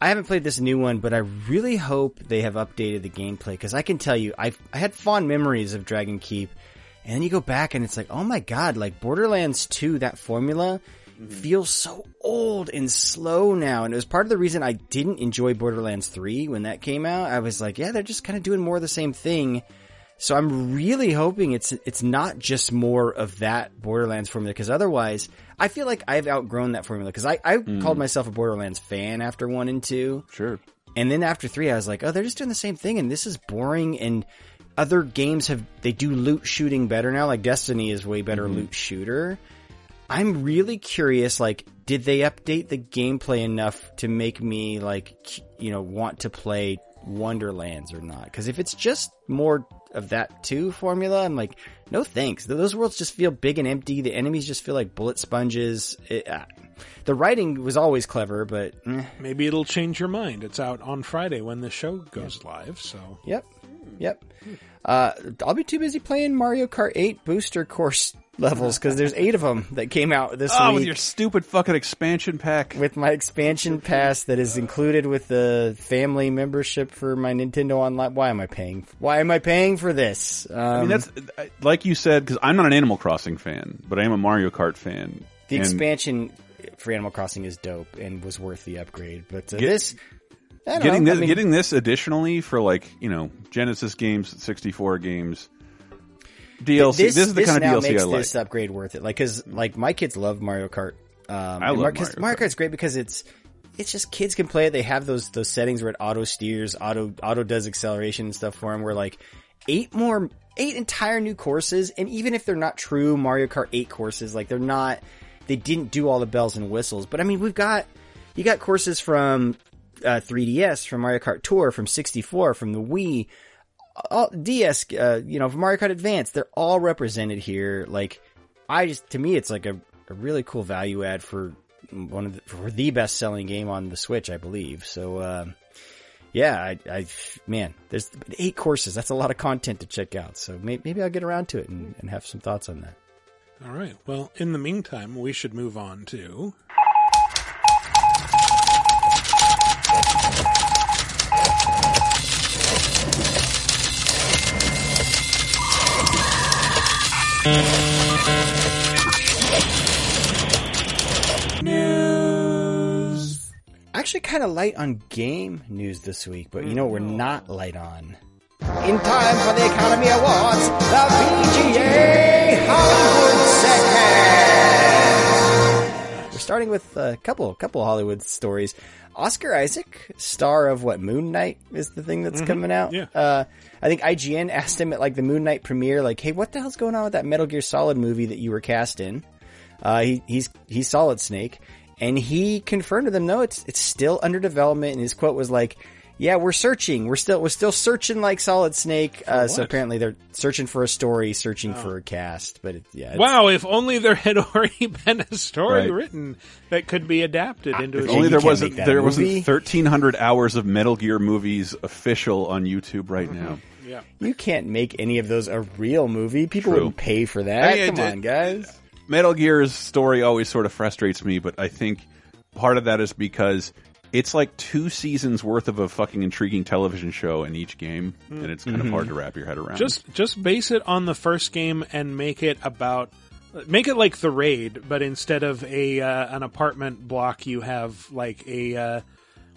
I haven't played this new one, but I really hope they have updated the gameplay because I can tell you, I I had fond memories of Dragon Keep, and then you go back and it's like, oh my god, like Borderlands 2, that formula mm-hmm. feels so old and slow now. And it was part of the reason I didn't enjoy Borderlands 3 when that came out. I was like, yeah, they're just kind of doing more of the same thing. So I'm really hoping it's it's not just more of that Borderlands formula because otherwise I feel like I've outgrown that formula because I, I Mm. called myself a Borderlands fan after one and two. Sure. And then after three I was like, oh, they're just doing the same thing and this is boring and other games have they do loot shooting better now. Like Destiny is way better Mhm. loot shooter. I'm really curious, like, did they update the gameplay enough to make me, like, you know, want to play Wonderlands or not? Because if it's just more of that too formula, I'm like, no thanks. Those worlds just feel big and empty. The enemies just feel like bullet sponges. It, uh, the writing was always clever, but eh. Maybe it'll change your mind. It's out on Friday when the show goes live. So Yep. Yep. Uh, I'll be too busy playing Mario Kart 8 booster course levels because there's eight of them that came out this Oh, week. with your stupid fucking expansion pack. with my expansion pass that is included with the family membership for my Nintendo Online. Why am I paying? Why am I paying for this? Um, I mean, that's like you said because I'm not an Animal Crossing fan, but I am a Mario Kart fan. the expansion for Animal Crossing is dope and was worth the upgrade. But uh, Get- this, getting know, this, I mean, getting this additionally for like you know Genesis games, 64 games, DLC. This, is the kind of DLC makes I like. this upgrade worth it. Like, cause like my kids love Mario Kart. Um, I love Mario Mario Kart's great because it's it's just kids can play it. They have those those settings where it auto steers, auto auto does acceleration and stuff for them. Where like eight more eight entire new courses, and even if they're not true Mario Kart eight courses, like they're not they didn't do all the bells and whistles. But I mean, we've got you got courses from uh, 3DS, from Mario Kart Tour, from 64, from the Wii all DS, uh, you know, Mario Kart Advance, they're all represented here. Like, I just, to me, it's like a, a really cool value add for one of the, for the best selling game on the Switch, I believe. So, um, yeah, I, I, man, there's eight courses. That's a lot of content to check out. So maybe, maybe I'll get around to it and, and have some thoughts on that. All right. Well, in the meantime, we should move on to. News. Actually, kind of light on game news this week, but you know what we're mm-hmm. not light on. In time for the Academy Awards, the VGA Hollywood segment. We're starting with a couple, couple Hollywood stories. Oscar Isaac, star of what Moon Knight is the thing that's Mhm, coming out. yeah. Uh, I think IGN asked him at like the Moon Knight premiere, like, "Hey, what the hell's going on with that Metal Gear Solid movie that you were cast in?" Uh, he, he's he's Solid Snake, and he confirmed to them, "No, it's it's still under development." And his quote was like, "Yeah, we're searching. We're still we're still searching like Solid Snake." Uh, so apparently they're searching for a story, searching for a cast. But it, yeah, it's- Wow, if only there had already been a story Right. written that could be adapted into If a only there wasn't make that there wasn't 1,300 hours of Metal Gear movies official on YouTube right now. Yeah. You can't make any of those a real movie. People True. wouldn't pay for that. I mean, Come it- on, guys. Metal Gear's story always sort of frustrates me, but I think part of that is because it's like two seasons worth of a fucking intriguing television show in each game, and it's kind Mm-hmm. of hard to wrap your head around. Just just base it on the first game and make it about make it like the raid, but instead of a uh, an apartment block, you have like a uh,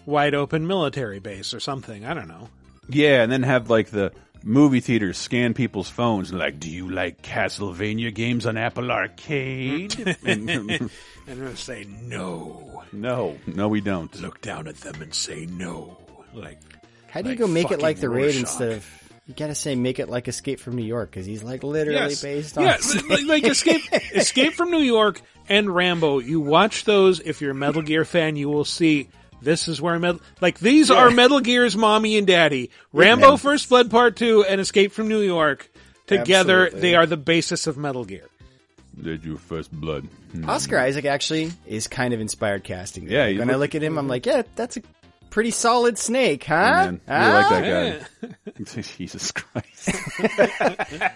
wide open military base or something. I don't know. yeah, and then have like the movie theaters scan people's phones and like, do you like Castlevania games on Apple Arcade? and, and they'll say no. no, no, we don't. Look down at them and say no. Like How do you like go make it like the raid Rorschach. instead of? You gotta say make it like Escape from New York because he's like literally Yes. based on. Yeah, like, like Escape Escape from New York and Rambo. You watch those. If you're a Metal Gear fan, you will see this is where Metal like these are Metal Gear's mommy and daddy. Rambo Yeah. First Blood Part Two and Escape from New York together. Absolutely. They are the basis of Metal Gear. Did your first blood? Hmm. Oscar Isaac actually is kind of inspired casting. Yeah, he when I look- look at him, I'm like, yeah, that's a pretty solid snake, huh? Man, we Huh? like that guy. Jesus Christ.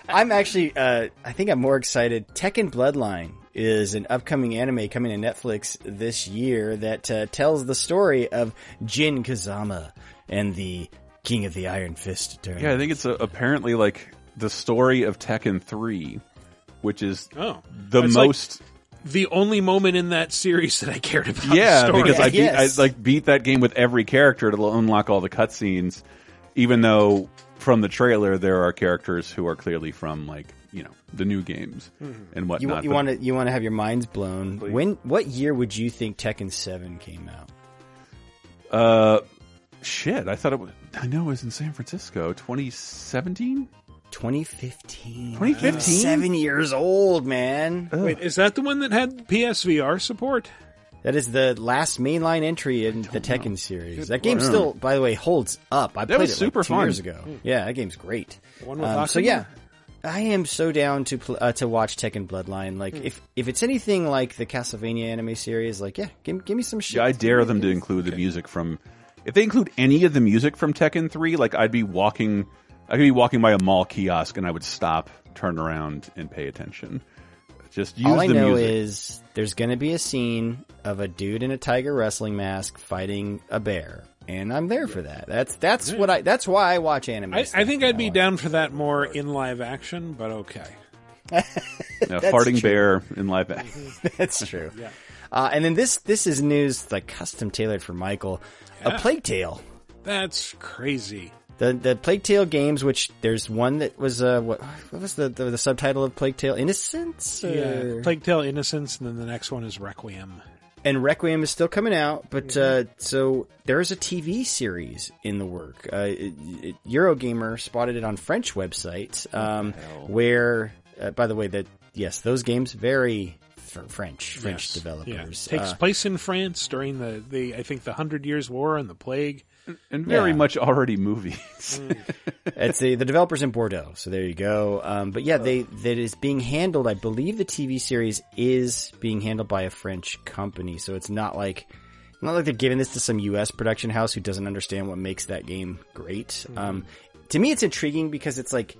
I'm actually, uh, I think I'm more excited. Tekken Bloodline is an upcoming anime coming to Netflix this year that uh, tells the story of Jin Kazama and the King of the Iron Fist tournament. Yeah, I think it's a, apparently like the story of Tekken 3, which is Oh. the It's like most. the only moment in that series that I cared about. the yeah, story. because I, beat, Yes. I like beat that game with every character to unlock all the cutscenes, even though from the trailer there are characters who are clearly from like you know the new games and You, whatnot. you want to you want to have your minds blown. When what year would you think Tekken Seven came out? Uh, shit! I thought it was. I know it was in San Francisco, 2017. 2015. 2015? Seven years old, man. Wait, is that the one that had PSVR support? That is the last mainline entry in the Tekken series. That game still, by the way, holds up. I That played was it super like two fun. years ago. Yeah, that game's great. One with Um, so yeah, I am so down to pl- uh, to watch Tekken Bloodline. Like if if it's anything like the Castlevania anime series, like yeah, give, give me some shit. Yeah, I dare them to include the music from. If they include any of the music from Tekken 3, like I'd be walking, I could be walking by a mall kiosk and I would stop, turn around, and pay attention. Just use All I the know music. is there's going to be a scene of a dude in a tiger wrestling mask fighting a bear, and I'm there for that. That's that's what I. That's why I watch anime. I, I think I'd be down for that more in live action, but okay. Yeah, That's farting true. bear in live action. That's true. Yeah. Uh, and then this this is news like custom tailored for Michael. Yeah. A Plague Tale. That's crazy. The the Plague Tale games, which there's one that was uh what what was the the, the subtitle of Plague Tale? Innocence. Yeah, Plague Tale Innocence, and then the next one is Requiem. And Requiem is still coming out, but Mm-hmm. uh, so there is a TV series in the work. Uh, it, it, Eurogamer spotted it on French website, um, where, uh, by the way, that yes, those games very fr- French French Yes. developers. Yeah. Takes Uh, place in France during the, the I think the Hundred Years War and the plague. And very Yeah. much already movies. it's the the developers in Bordeaux. So there you go. Um, but yeah, they that is being handled. I believe the TV series is being handled by a French company. So it's not like not like they're giving this to some U.S. production house who doesn't understand what makes that game great. Um, to me, it's intriguing because it's like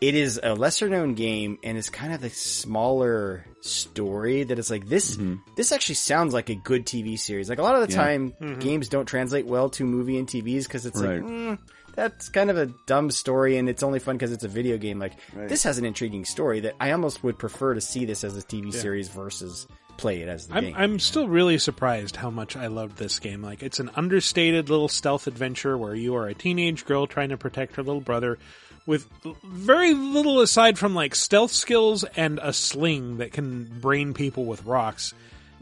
it is a lesser known game and it's kind of a smaller story that it's like this this actually sounds like a good TV series. Like a lot of the Yeah. time Mhm. games don't translate well to movie and TVs because it's Right. like mm, that's kind of a dumb story and it's only fun because it's a video game. Like this has an intriguing story that I almost would prefer to see this as a TV Yeah. series versus play it as the I'm game. I'm still really surprised how much I loved this game. Like it's an understated little stealth adventure where you are a teenage girl trying to protect her little brother with very little aside from like stealth skills and a sling that can brain people with rocks.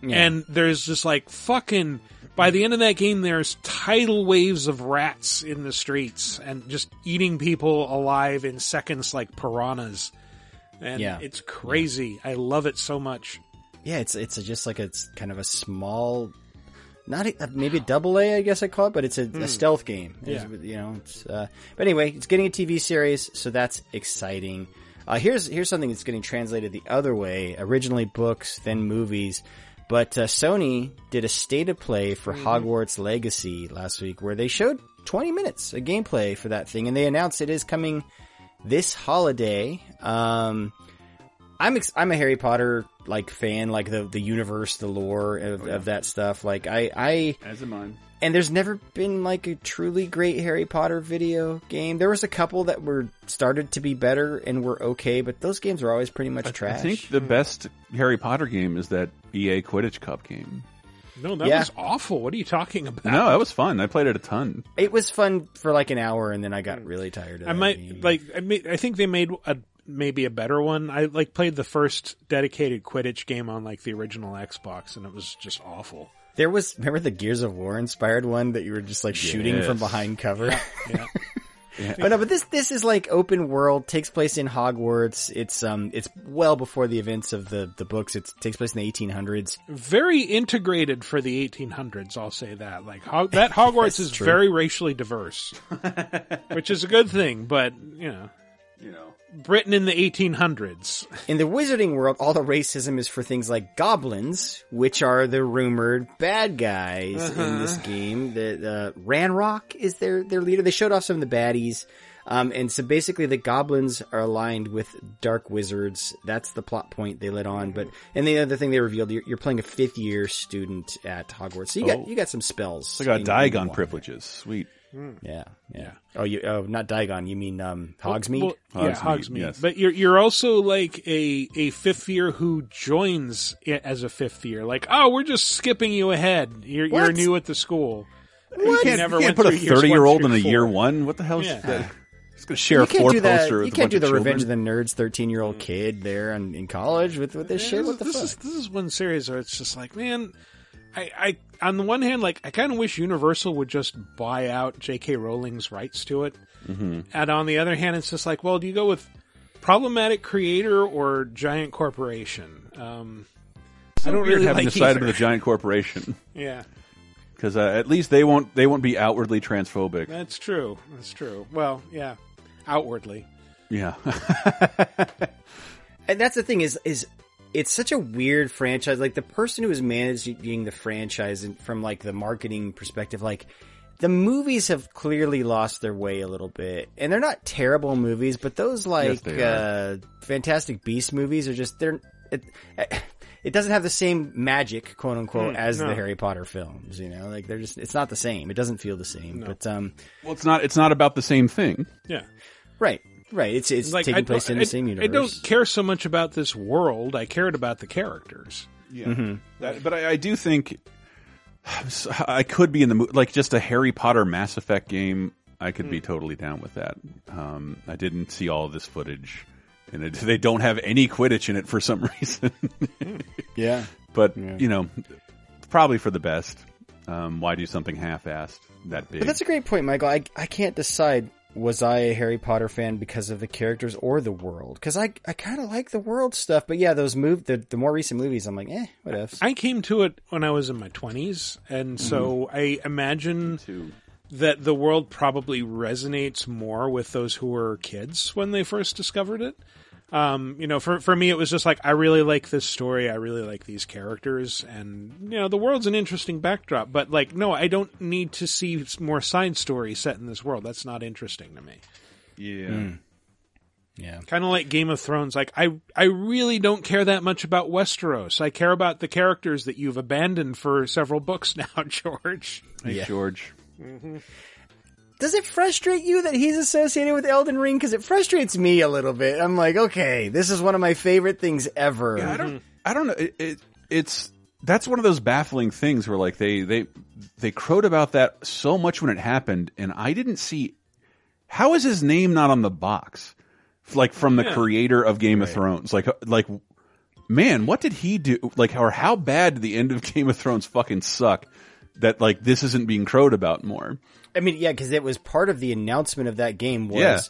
Yeah. And there's just like fucking by the end of that game there's tidal waves of rats in the streets and just eating people alive in seconds like piranhas. And Yeah. it's crazy. I love it so much. yeah, it's it's just like it's kind of a small, not a, maybe a double A, I guess I call it, but it's a, a stealth game. It's- Hmm. Yeah. you know. It's, uh, but anyway, it's getting a TV series, so that's exciting. Uh, here's here's something that's getting translated the other way. Originally books, then movies. But uh, Sony did a state of play for Mm-hmm. Hogwarts Legacy last week, where they showed 20 minutes of gameplay for that thing, and they announced it is coming this holiday. Um, I'm ex- I'm a Harry Potter like fan, like the the universe, the lore of, oh, of that stuff. Like I I As am I. and there's never been like a truly great Harry Potter video game. There was a couple that were started to be better and were okay, but those games were always pretty much trash. I think the hmm. best Harry Potter game is that EA Quidditch Cup game. No, that Yeah. was awful. What are you talking about? No, that was fun. I played it a ton. it was fun for like an hour, and then I got hmm. really tired of it. I might like. I, may, I think they made a maybe a better one. I like played the first dedicated Quidditch game on like the original Xbox, and it was just awful. There was remember the Gears of War inspired one that you were just like shooting from behind cover. Yeah. But no, but this this is like open world, takes place in Hogwarts. It's um it's well before the events of the the books. It takes place in the 1800s. Very integrated for the 1800s. I'll say that. Like Hog- that Hogwarts is true. very racially diverse, which is a good thing. But you know, You know. Britain in the 1800s. In the wizarding world, all the racism is for things like goblins, which are the rumored bad guys in this game. The uh, Ranrock is their their leader. They showed off some of the baddies. Um, and so basically the goblins are aligned with dark wizards. That's the plot point they let on. But, and the other thing they revealed, you're, you're playing a fifth year student at Hogwarts. So you Oh. got, you got some spells. I got in- in Diagon privileges. Sweet. Yeah, yeah. Oh, you, oh, not Diagon. You mean, um, Hogsmeade? Well, yeah, Hogsmeade, Hogsmeade. yes. But you're you're also like a a fifth year who joins it as a fifth year. Like, oh, we're just skipping you ahead. You're you're new at the school. You can't, never you can't put a thirty year old in a year one. What the hell? Yeah. Is that? It's going to share you a can't floor do that. poster. You can't do the children. Revenge of the Nerds thirteen year old kid there in, in college with with this shit. What the this fuck? is this is one series where it's just like, man, I, I on the one hand, like I kind of wish Universal would just buy out J.K. Rowling's rights to it, Mm-hmm. and on the other hand, it's just like, well, do you go with problematic creator or giant corporation? Um, I don't really having like decided either. with a giant corporation Yeah, because uh, at least they won't they won't be outwardly transphobic. that's true. That's true. Well, yeah, outwardly. Yeah. And that's the thing is is it's such a weird franchise. Like the person who is managing the franchise and from like the marketing perspective, like the movies have clearly lost their way a little bit, and they're not terrible movies, but those like they uh, Fantastic Beast movies are just they're it, it doesn't have the same magic, quote unquote, Mm, as no. the Harry Potter films. You know, like they're just it's not the same. It doesn't feel the same. But um, well, it's not it's not about the same thing. Yeah. right, right. It's it's Like, taking I, place in I- the same universe. I don't care so much about this world. I cared about the characters. Yeah. Mm-hmm. That, but I, I do think I could be in the mo- like just a Harry Potter Mass Effect game. I could Hmm. be totally down with that. Um, I didn't see all of this footage, and it, they don't have any Quidditch in it for some reason. Yeah. but Yeah. you know, probably for the best. Um, why do something half-assed that big? But that's a great point, Michael. I I can't decide was I a Harry Potter fan because of the characters or the world? Because I I kind of like the world stuff, but yeah, those move the the more recent movies, I'm like, eh, what if? I came to it when I was in my 20s, and so I imagine that the world probably resonates more with those who were kids when they first discovered it. Um, you know, for for me, it was just like I really like this story. I really like these characters, and you know, the world's an interesting backdrop. But like, no, I don't need to see more side stories set in this world. That's not interesting to me. Yeah. Yeah. Kind of like Game of Thrones. Like I, I really don't care that much about Westeros. I care about the characters that you've abandoned for several books now, George. Hey, Yeah. George. Does it frustrate you that he's associated with Elden Ring? Because it frustrates me a little bit. I'm like, okay, this is one of my favorite things ever. Yeah, I don't. Mm-hmm. I don't know. It, it, it's that's one of those baffling things where like they they they crowed about that so much when it happened, and I didn't see how is his name not on the box, like from the Yeah. creator of Game of Thrones. Like uh, like man, what did he do? Like or how bad did the end of Game of Thrones fucking suck? That like this isn't being crowed about more. I mean, yeah, because it was part of the announcement of that game was Yeah.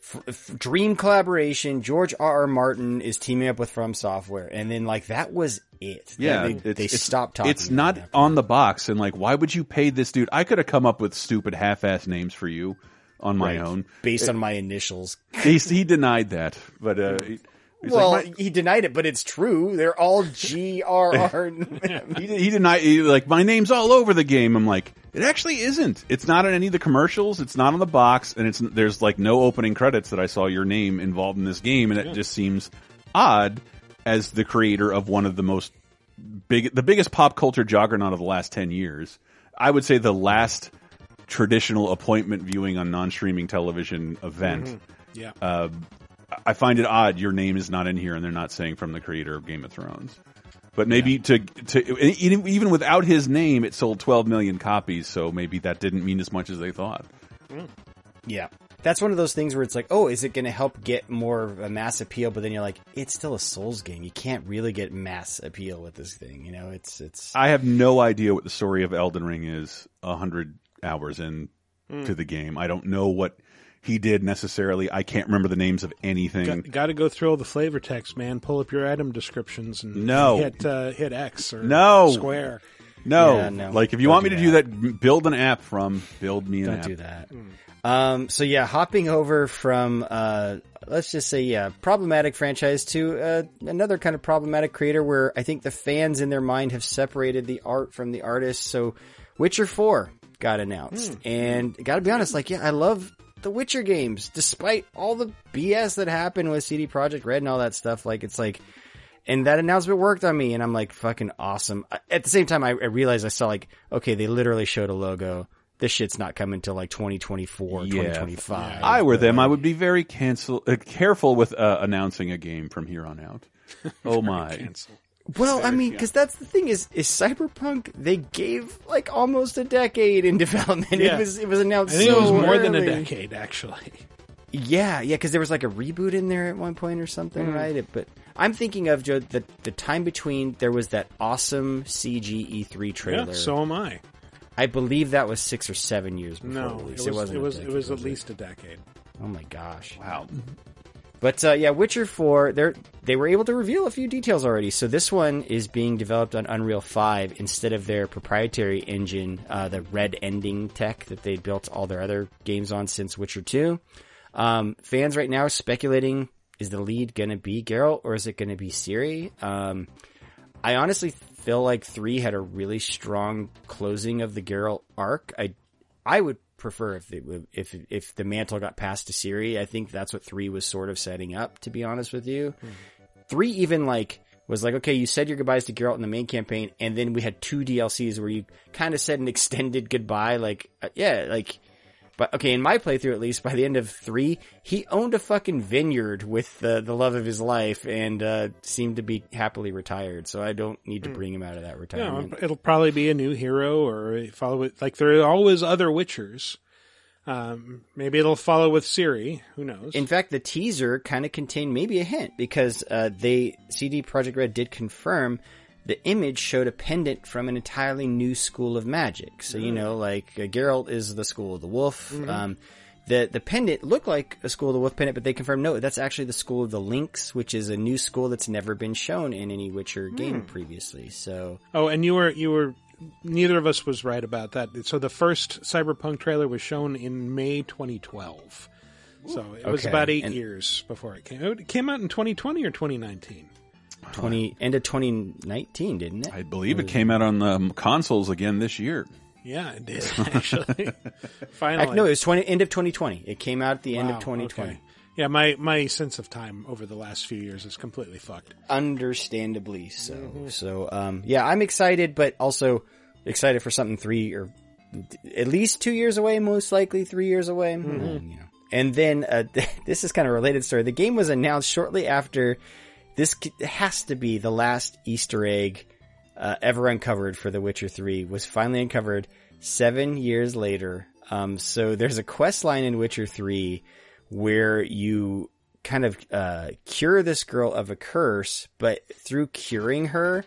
f- f- dream collaboration. George R. R. Martin is teaming up with From Software, and then like that was it. Yeah, they, it's, they stopped talking. It's not on the box, and like, why would you pay this dude? I could have come up with stupid half-ass names for you on my Right. own, based It- on my initials. he, he denied that, but uh, he's well, like, he denied it, but it's true. They're all G R R. he, he denied he, like my name's all over the game. I'm like, it actually isn't. It's not on any of the commercials. It's not on the box, and it's there's like no opening credits that I saw your name involved in this game, and it just seems odd as the creator of one of the most big, the biggest pop culture juggernaut of the last ten years. I would say the last traditional appointment viewing on non-streaming television event. Mhm. Yeah. Uh, I find it odd your name is not in here and they're not saying from the creator of Game of Thrones. But maybe to to even even without his name, it sold 12 million copies. So maybe that didn't mean as much as they thought. Yeah. That's one of those things where it's like, oh, is it going to help get more of a mass appeal? But then you're like, it's still a Souls game. You can't really get mass appeal with this thing. You know, it's it's. I have no idea what the story of Elden Ring is. A hundred hours in Mm. to the game, I don't know what he did necessarily. I can't remember the names of anything. Got, got to go through all the flavor text, man. Pull up your item descriptions and No. hit uh, hit X or No. square. No. Yeah, no. like if you Don't want me do to do that, build an app from build me an Don't app. do that. Um, so yeah, hopping over from, uh, let's just say, yeah, problematic franchise to, uh, another kind of problematic creator where I think the fans in their mind have separated the art from the artist. So Witcher 4 got announced and gotta be honest, like, yeah, I love the Witcher games, despite all the BS that happened with CD Projekt Red and all that stuff. Like, it's like, and that announcement worked on me, and I'm like, fucking awesome. At the same time, I, I realized I saw like, okay, they literally showed a logo. This shit's not coming until like 2024, Yeah. 2025. If I were them, I would be very cancel uh, careful with uh, announcing a game from here on out. Oh my! Well, I mean, because that's the thing is, is Cyberpunk. They gave like almost a decade in development. Yeah. It was it was I announced. think it was so more than a decade, actually. Yeah, yeah, because there was like a reboot in there at one point or something, Mm. right? It- but I'm thinking of Joe the the time between there was that awesome CG E3 trailer. Yeah, so am I. I believe that was six or seven years before No, release. it was wasn't it was, it was at it? least a decade. Oh my gosh! Wow. But uh, yeah, Witcher Four, they they were able to reveal a few details already. So this one is being developed on Unreal Five instead of their proprietary engine, uh, the REDengine tech that they built all their other games on since Witcher Two. Um, fans right now speculating: is the lead going to be Geralt or is it going to be Ciri? Um, I honestly feel like three had a really strong closing of the Geralt arc. I I would prefer if would- if if the mantle got passed to Ciri. I think that's what three was sort of setting up. To be honest with you, three even like was like okay, you said your goodbyes to Geralt in the main campaign, and then we had two DLCs where you kind of said an extended goodbye. Like uh, yeah, like. But okay, in my playthrough at least, by the end of three, he owned a fucking vineyard with the the love of his life and uh, seemed to be happily retired. So I don't need to bring him out of that Yeah, retirement. it'll probably be a new hero or follow it. Like there are always other Witchers. Um, maybe it'll follow with Ciri. Who knows? In fact, the teaser kind of contained maybe a hint because uh, they CD Projekt Red did confirm the image showed a pendant from an entirely new school of magic. So you Mm. know, like uh, Geralt is the school of the wolf. Mhm. Um, the the pendant looked like a school of the wolf pendant, but they confirmed no, that's actually the school of the lynx, which is a new school that's never been shown in any Witcher game Hmm. previously. So Oh, and you were you were neither of us was right about that. So the first Cyberpunk trailer was shown in May 2012. So it was Okay, about eight and- years before it came. Out. It came out in 2020 or 2019. Twenty end of twenty nineteen, didn't it? I believe it came out on the consoles again this year. Yeah, it did actually. Finally, Ac- no, it was twenty end of twenty twenty. It came out at the end Wow, of twenty twenty. okay. Yeah, my my sense of time over the last few years is completely fucked. understandably so. So, um, yeah, I'm excited, but also excited for something three or at least two years away, most likely three years away. And, you know. and then, uh, this is kind of a related story. The game was announced shortly after this has to be the last Easter egg, uh, ever uncovered for The Witcher 3 was finally uncovered seven years later. Um, so there's a quest line in Witcher 3 where you kind of uh, cure this girl of a curse, but through curing her,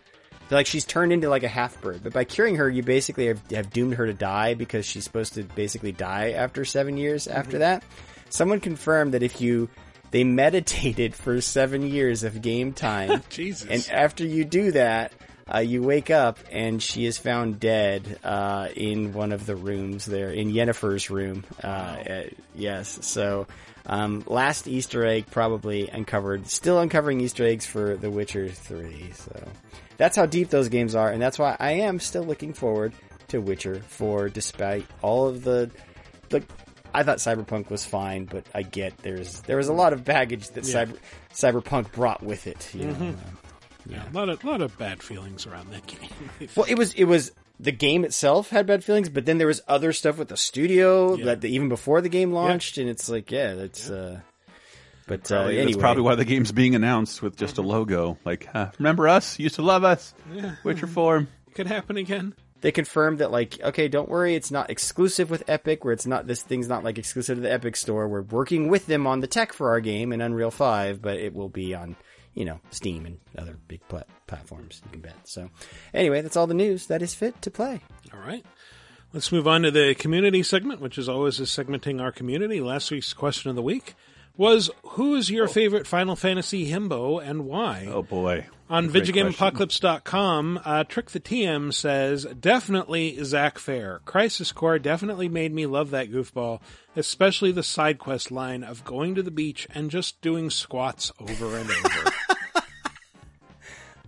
like she's turned into like a half bird. But by curing her, you basically have, have doomed her to die because she's supposed to basically die after seven years after that. Someone confirmed that if you they meditated for seven years of game time, Jesus. and after you do that. Uh, you wake up and she is found dead uh, in one of the rooms there in Yennefer's room. Uh, uh, yes, so um, last Easter egg probably uncovered. Still uncovering Easter eggs for The Witcher Three. So that's how deep those games are, and that's why I am still looking forward to Witcher Four, despite all of the the. I thought Cyberpunk was fine, but I get there's there was a lot of baggage that Yeah. cyber, Cyberpunk brought with it. You know? Mhm. Yeah, a lot of lot of bad feelings around that game. Well, it was it was the game itself had bad feelings, but then there was other stuff with the studio Yeah. that even before the game launched, and it's like, yeah, that's. Uh, but uh, Probably- anyway, That's probably why the game's being announced with just a logo. Like, huh, remember us? Used to love us. Yeah. Witcher 4. Could happen again. They confirmed that like, okay, don't worry, it's not exclusive with Epic, where it's not this thing's not like exclusive to the Epic store. We're working with them on the tech for our game in Unreal Five, but it will be on you know Steam and other big plat- platforms. You can bet. So anyway, that's all the news that is fit to play. All right. Let's move on to the community segment, which is always is segmenting our community. Last week's question of the week was Who is your favorite Final Fantasy himbo and why? Oh, boy. On Great VideoGameApocalypse.com, uh, Trick the TM says, definitely Zack Fair. Crisis Core definitely made me love that goofball, especially the side quest line of going to the beach and just doing squats over and over.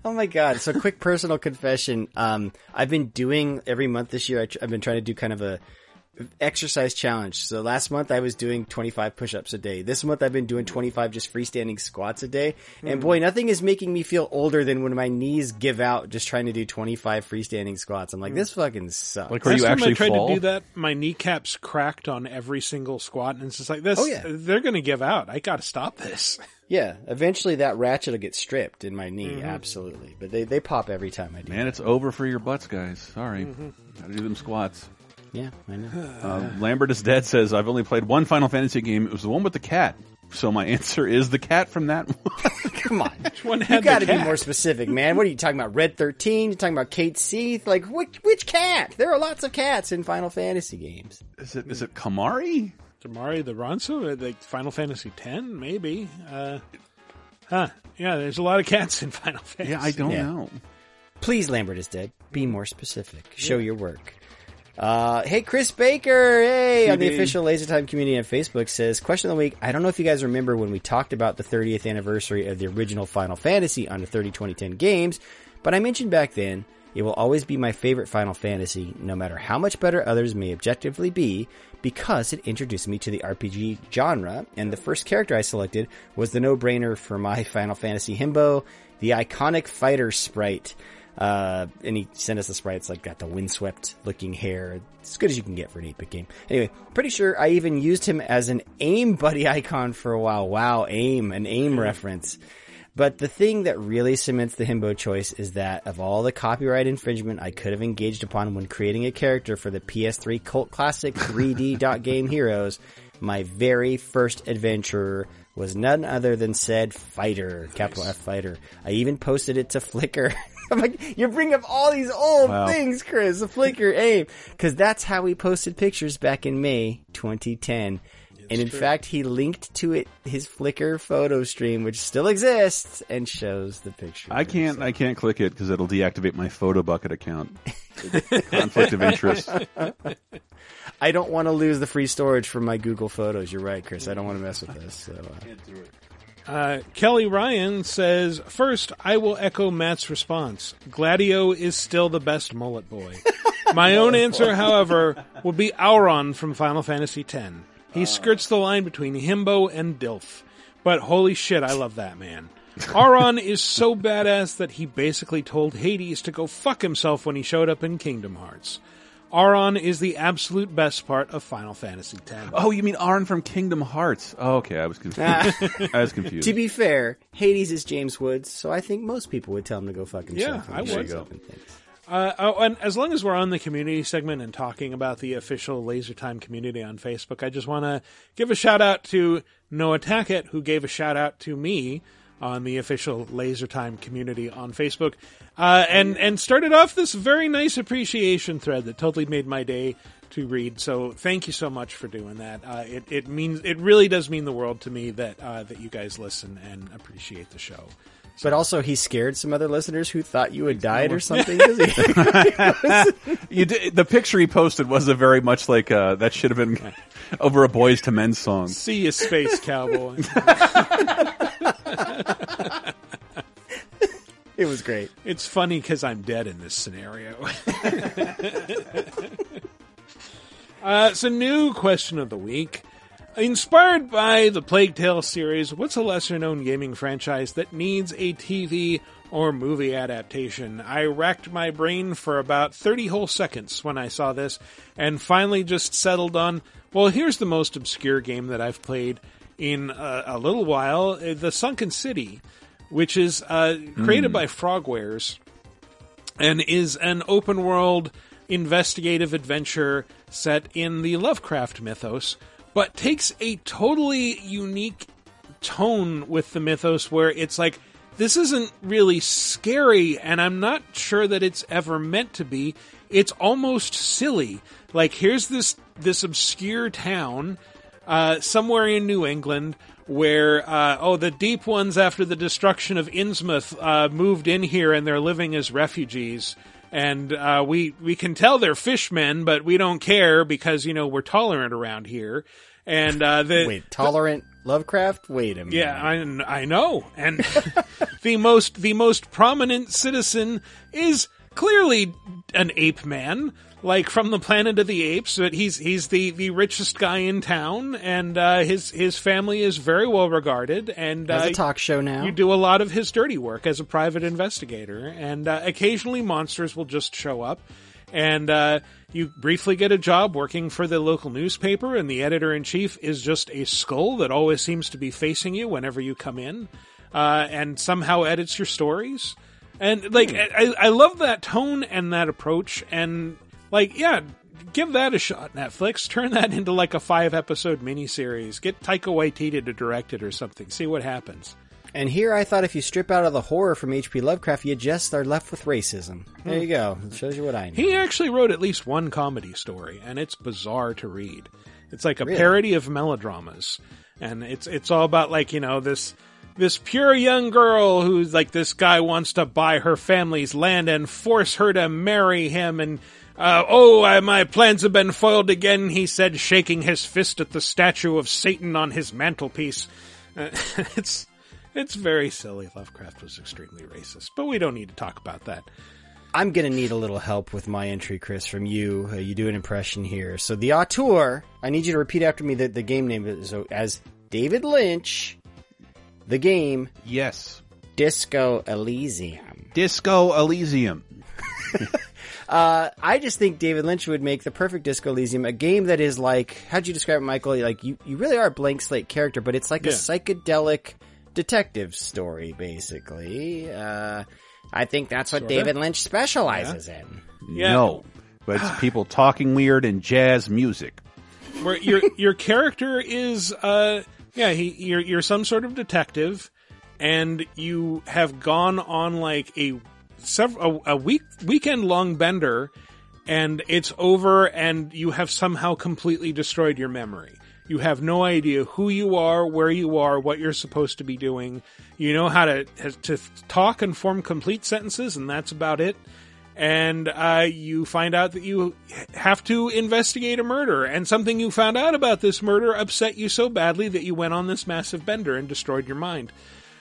Oh my god! So, quick personal confession. Um, I've been doing every month this year. I tr- I've been trying to do kind of a exercise challenge. So last month I was doing 25 push-ups a day. This month I've been doing 25 just freestanding squats a day. And Mhm. boy, nothing is making me feel older than when my knees give out just trying to do 25 freestanding squats. I'm like, this fucking sucks. Like, are Last time I tried to do that, my kneecaps cracked on every single squat, and it's just like this. Oh, yeah. they're going to give out. I got to stop this. Yeah, eventually that ratchet will get stripped in my knee, Mhm. absolutely. But they, they pop every time I do. Man, it's over for your butts, guys. Sorry. Mhm. Gotta do them squats. Yeah, I know. Uh, Lambert is dead says, I've only played one Final Fantasy game. It was the one with the cat. So my answer is the cat from that one. Come on. Which one You had got the to be cat? more specific, man. What are you talking about? Red 13? You're talking about Cait Sith? Like, which, which cat? There are lots of cats in Final Fantasy games. Is it, is it Kimahri? Kimahri the Ronso, like Final Fantasy X, maybe. Uh, huh? Yeah, there's a lot of cats in Final Fantasy. Yeah, I don't Yeah. know. Please, Lambert is dead. Be more specific. Show your work. Uh, hey, Chris Baker, hey, on the official Laser Time community on Facebook says, question of the week. I don't know if you guys remember when we talked about the 30th anniversary of the original Final Fantasy on the 30 2010 games, but I mentioned back then, it will always be my favorite Final Fantasy, no matter how much better others may objectively be, because it introduced me to the RPG genre, and the first character I selected was the no-brainer for my Final Fantasy himbo, the iconic fighter sprite. Uh, and he sent us the sprites like got the windswept looking hair. It's as good as you can get for an 8-bit game. Anyway, pretty sure I even used him as an aim buddy icon for a while. Wow, aim, an aim reference. But the thing that really cements the himbo choice is that of all the copyright infringement I could have engaged upon when creating a character for the PS3 cult classic 3D dot game heroes, my very first adventurer was none other than said fighter, capital F fighter. I even posted it to Flickr. I'm like, you bring up all these old Wow. things, Chris. The Flickr, aim. Cause that's how we posted pictures back in May 2010. and in true. fact, he linked to it his Flickr photo stream, which still exists, and shows the picture. I can't. I can't click it because it'll deactivate my Photobucket account. Conflict of interest. I don't want to lose the free storage from my Google Photos. You're right, Chris. I don't want to mess with this. So, uh, Uh, Kelly Ryan says, First, I will echo Matt's response. Gladio is still the best mullet boy. My own answer, however, would be Auron from Final Fantasy X. He skirts the line between himbo and dilf. But holy shit, I love that man. Auron is so badass that he basically told Hades to go fuck himself when he showed up in Kingdom Hearts. Auron is the absolute best part of Final Fantasy X. Oh, you mean Arn from Kingdom Hearts? Oh, okay, I was confused. I was confused. to be fair, Hades is James Woods, so I think most people would tell him to go fuck himself. Yeah, I would. Go. up and. Uh, oh, and as long as we're on the community segment and talking about the official Laser Time community on Facebook, I just want to give a shout out to Noah Tackett, who gave a shout out to me on the official Laser Time community on Facebook, uh, and and started off this very nice appreciation thread that totally made my day to read. So thank you so much for doing that. Uh, it it means it really does mean the world to me that uh, that you guys listen and appreciate the show. But also, he scared some other listeners who thought you had died or something. 'cause he- you did, the picture he posted was a very much like uh, that should have been over a Boyz II Men song. See you, space cowboy. it was great. It's funny because I'm dead in this scenario. uh, a new question of the week. Inspired by the Plague Tale series, what's a lesser known gaming franchise that needs a TV or movie adaptation? I racked my brain for about 30 whole seconds when I saw this and finally just settled on, well, here's the most obscure game that I've played in a, a little while uh, The Sunken City, which is uh, created Mm. by Frogwares and is an open world investigative adventure set in the Lovecraft mythos, but takes a totally unique tone with the mythos where it's like, this isn't really scary, and I'm not sure that it's ever meant to be. It's almost silly. Like, here's this, this obscure town, uh, somewhere in New England where, uh, oh, the deep ones after the destruction of Innsmouth, uh, moved in here and they're living as refugees. And, uh, we, we can tell they're fishmen, but we don't care because, you know, we're tolerant around here. And, uh, the, Wait, tolerant Lovecraft? Wait a minute. yeah, I, I know. And the most the most prominent citizen is clearly an ape man. Like from the Planet of the Apes. That he's he's the the richest guy in town, and uh, his his family is very well regarded. And Has uh, a talk show now. You do a lot of his dirty work as a private investigator, and uh, occasionally monsters will just show up. And uh, you briefly get a job working for the local newspaper, and the editor in chief is just a skull that always seems to be facing you whenever you come in, uh, and somehow edits your stories. And like, I, I love that tone and that approach, and like, yeah, give that a shot, Netflix. Turn that into like a five episode miniseries. Get Taika Waititi to direct it or something. See what happens. And here I thought if you strip out of the horror from H.P. Lovecraft, you just are left with racism. There you go. It shows you what I know. He actually wrote at least one comedy story, and it's bizarre to read. It's like a Really? parody of melodramas, and it's it's all about like you know this this pure young girl who's like this guy wants to buy her family's land and force her to marry him, and uh, oh, I, my plans have been foiled again. He said, shaking his fist at the statue of Satan on his mantelpiece. Uh, it's it's very silly. Lovecraft was extremely racist, but we don't need to talk about that. I'm gonna need a little help with my entry, Chris, from you. Uh, you do an impression here. So the auteur, I need you to repeat after me the, the game name. So as David Lynch, the game. Yes. Disco Elysium. Disco Elysium. Uh, I just think David Lynch would make the perfect Disco Elysium, a game that is like, how'd you describe it, Michael? Like, you, you really are a blank slate character, but it's like a psychedelic detective story, basically. Uh, I think that's what Sorta. David Lynch specializes in. No. But it's people talking weird and jazz music. where your your character is uh yeah he you're you're some sort of detective and you have gone on like a several a, a week weekend long bender and it's over and you have somehow completely destroyed your memory. You have no idea who you are where you are what you're supposed to be doing. You know how to to talk and form complete sentences and that's about it. And uh, you find out that you have to investigate a murder, and something you found out about this murder upset you so badly that you went on this massive bender and destroyed your mind.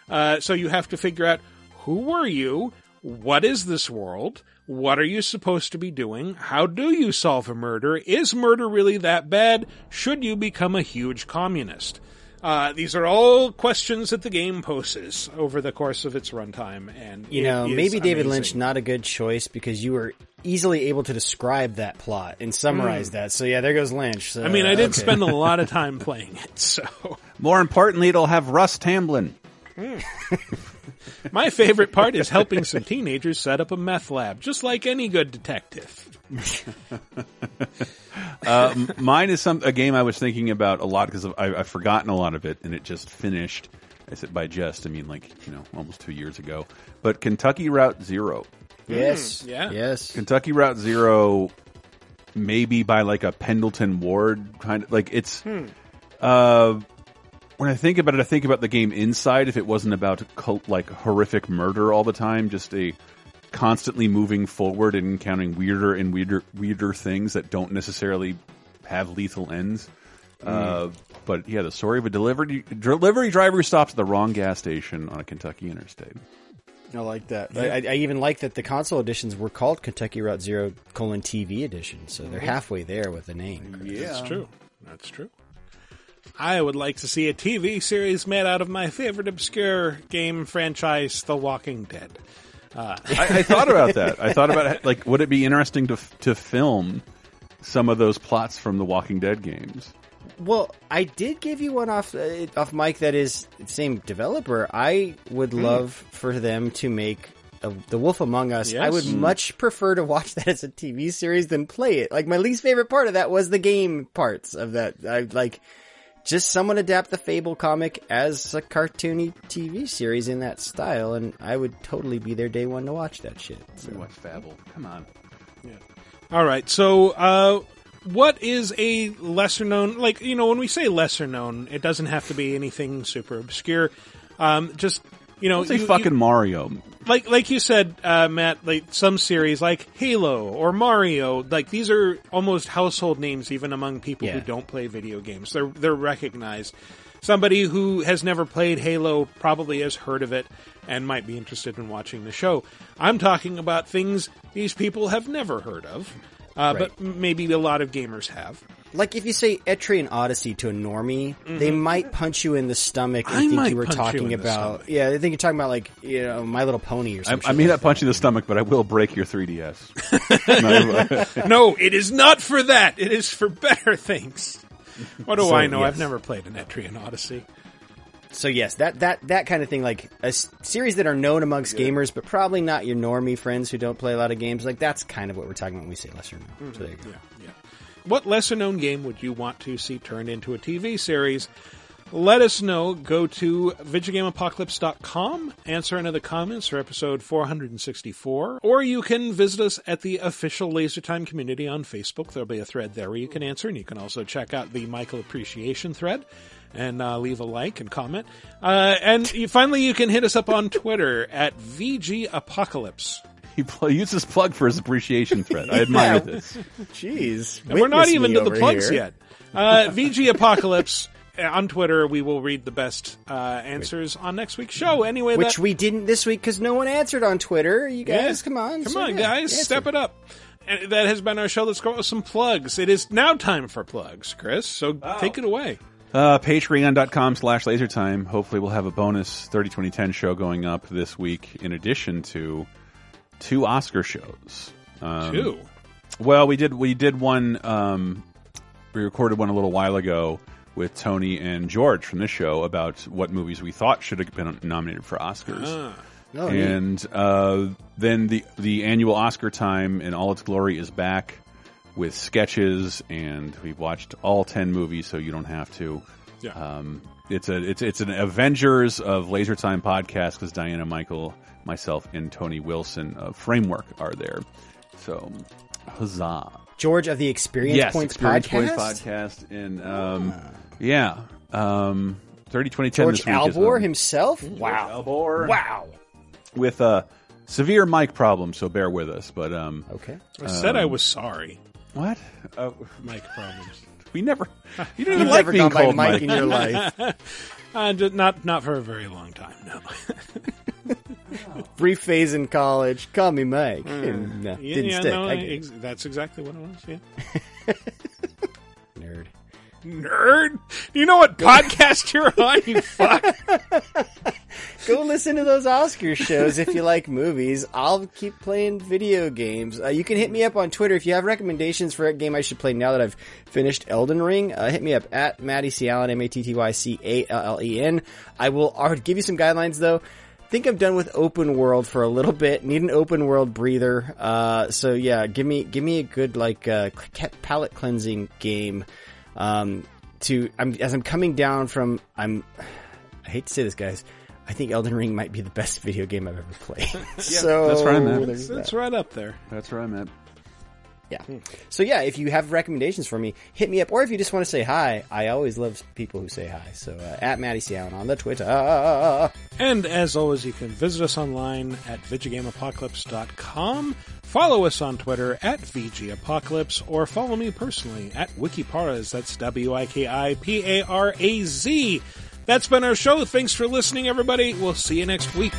Uh, so you have to figure out who were you, what is this world, what are you supposed to be doing, how do you solve a murder, is murder really that bad, should you become a huge communist? Uh, these are all questions that the game poses over the course of its runtime, and You know, maybe David amazing. Lynch not a good choice because you were easily able to describe that plot and summarize Mm. that. So yeah, there goes Lynch. So, I mean, I did okay. spend a lot of time playing it, so. More importantly, it'll have Russ Tamblyn. My favorite part is helping some teenagers set up a meth lab, just like any good detective. Uh, mine is some a game I was thinking about a lot because I've forgotten a lot of it, and it just finished. I said by just, I mean like you know almost two years ago. But Kentucky Route Zero, Yes. yeah. Yes. Kentucky Route Zero, maybe by like a Pendleton Ward kind of like it's. Hmm. Uh, when I think about it, I think about the game Inside. If it wasn't about cult, like horrific murder all the time, just a constantly moving forward and encountering weirder and weirder weirder things that don't necessarily have lethal ends. Uh, but yeah, the story of a delivery delivery driver who stops at the wrong gas station on a Kentucky interstate. I like that. I, I even like that the console editions were called Kentucky Route Zero colon TV edition, so they're Mhm. halfway there with the name. Yeah, That's true. That's true. I would like to see a TV series made out of my favorite obscure game franchise, The Walking Dead. Uh, I, I thought about that. I thought about like, would it be interesting to to film some of those plots from the Walking Dead games? Well, I did give you one off uh, off mic that is the same developer. I would Hmm. love for them to make a, The Wolf Among Us. I would Mm. much prefer to watch that as a TV series than play it. Like my least favorite part of that was the game parts of that. I like just someone adapt the Fable comic as a cartoony TV series in that style, and I would totally be there day one to watch that shit. So. Watch Fable. Come on. All right. So, uh, what is a lesser known? Like you know, when we say lesser known, it doesn't have to be anything super obscure. Um, just you know, Let's say you- fucking you- Mario. like like you said, uh, Matt. Like some series, like Halo or Mario, like these are almost household names even among people who don't play video games. They're they're recognized. Somebody who has never played Halo probably has heard of it and might be interested in watching the show. I'm talking about things these people have never heard of. Uh, Right. but maybe a lot of gamers have. Like if you say Etrian Odyssey to a normie, they might punch you in the stomach and I think you were punch you talking the about. Yeah, they think you're talking about like you know My Little Pony or I, something. I may not punch you in the stomach, but I will break your 3DS. No, no, it is not for that. It is for better things. What do So, I know? yes. I've never played an Etrian Odyssey. So yes, that that that kind of thing, like a s- series that are known amongst gamers, but probably not your normie friends who don't play a lot of games. Like that's kind of what we're talking about when we say lesser known. Mm-hmm. So there you go. Yeah, yeah. What lesser known game would you want to see turned into a TV series? Let us know. Go to VidjagameApocalypse.com, answer of the comments for episode 464, or you can visit us at the official LaserTime community on Facebook. There'll be a thread there where you can answer, and you can also check out the Michael Appreciation thread and uh, leave a like and comment. Uh, and you, finally, you can hit us up on Twitter at VG Apocalypse. he pl- uses plug for his appreciation thread. I admire Yeah. this. Jeez, And we're not even to the plugs here. yet. Uh, VG Apocalypse uh, on Twitter. We will read the best uh, answers on next week's show. Anyway, which that, we didn't this week because no one answered on Twitter. You guys, Yeah. come on, come so, on, yeah, guys, answer. step it up. And that has been our show. Let's go with some plugs. It is now time for plugs, Chris. So take it away. Uh, Patreon.com slash lasertime. Hopefully we'll have a bonus 30 2010 show going up this week in addition to two Oscar shows. Um, Two? Well, we did we did one um, we recorded one a little while ago with Tony and George from this show about what movies we thought should have been nominated for Oscars. Oh, and uh, then the the annual Oscar time in all its glory is back with sketches, and we've watched all ten movies, so you don't have to. Yeah. Um, it's a it's it's an Avengers of Laser Time podcast because Diana Michael, myself, and Tony Wilson of Framework are there. So, huzzah! George of the Experience yes, Points Experience podcast. Points podcast, and um, yeah, um, thirty twenty ten. George this week is Albor on- himself. Wow. Albor. Wow. with a severe mic problem, so bear with us. But um, okay, I said I um, was sorry. What? Uh, Mic problems. We never. You didn't You've like never being gone by called Mike Mike in your life. Uh, ju- not not for a very long time. No. Brief phase in college. Call me Mike. Hmm. And, no, Yeah, didn't yeah, stick. no, I get it. ex- that's exactly what it was. Yeah. Nerd. You know what podcast you're on? You fuck. Go listen to those Oscar shows if you like movies. I'll keep playing video games. Uh, you can hit me up on Twitter if you have recommendations for a game I should play now that I've finished Elden Ring. Uh, hit me up at Matty C. Allen, M-A-T-T-Y-C-A-L-L-E-N. I will I'll give you some guidelines though. think I'm done with open world for a little bit. Need an open world breather. Uh, so yeah, give me give me a good like uh, palate cleansing game. Um, to I'm as I'm coming down from I'm. I hate to say this, guys. I think Elden Ring might be the best video game I've ever played. so that's where I'm at. there's That's right up there. That's where I'm at. Yeah. So yeah, if you have recommendations for me, hit me up. Or if you just want to say hi, I always love people who say hi. So uh, at Matty C. Allen on the Twitter. And as always, you can visit us online at VideoGameApocalypse.com. Follow us on Twitter at VGApocalypse or follow me personally at Wikiparaz. That's W-I-K-I-P-A-R-A-Z. That's been our show. Thanks for listening, everybody. We'll see you next week.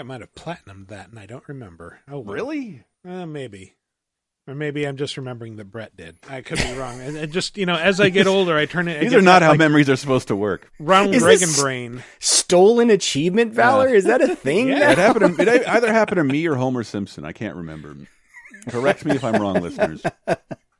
I might have platinumed that, and I don't remember. Oh, well. Really? Uh, maybe. Or maybe I'm just remembering that Brett did. I could be wrong. And it just, you know, as I get older, I turn it. These are not that, how like, memories are supposed to work. Ronald Is Reagan this- brain. Stolen achievement valor? Is that a thing? Yeah. It happened. To, it either happened to me or Homer Simpson. I can't remember. Correct me if I'm wrong, listeners.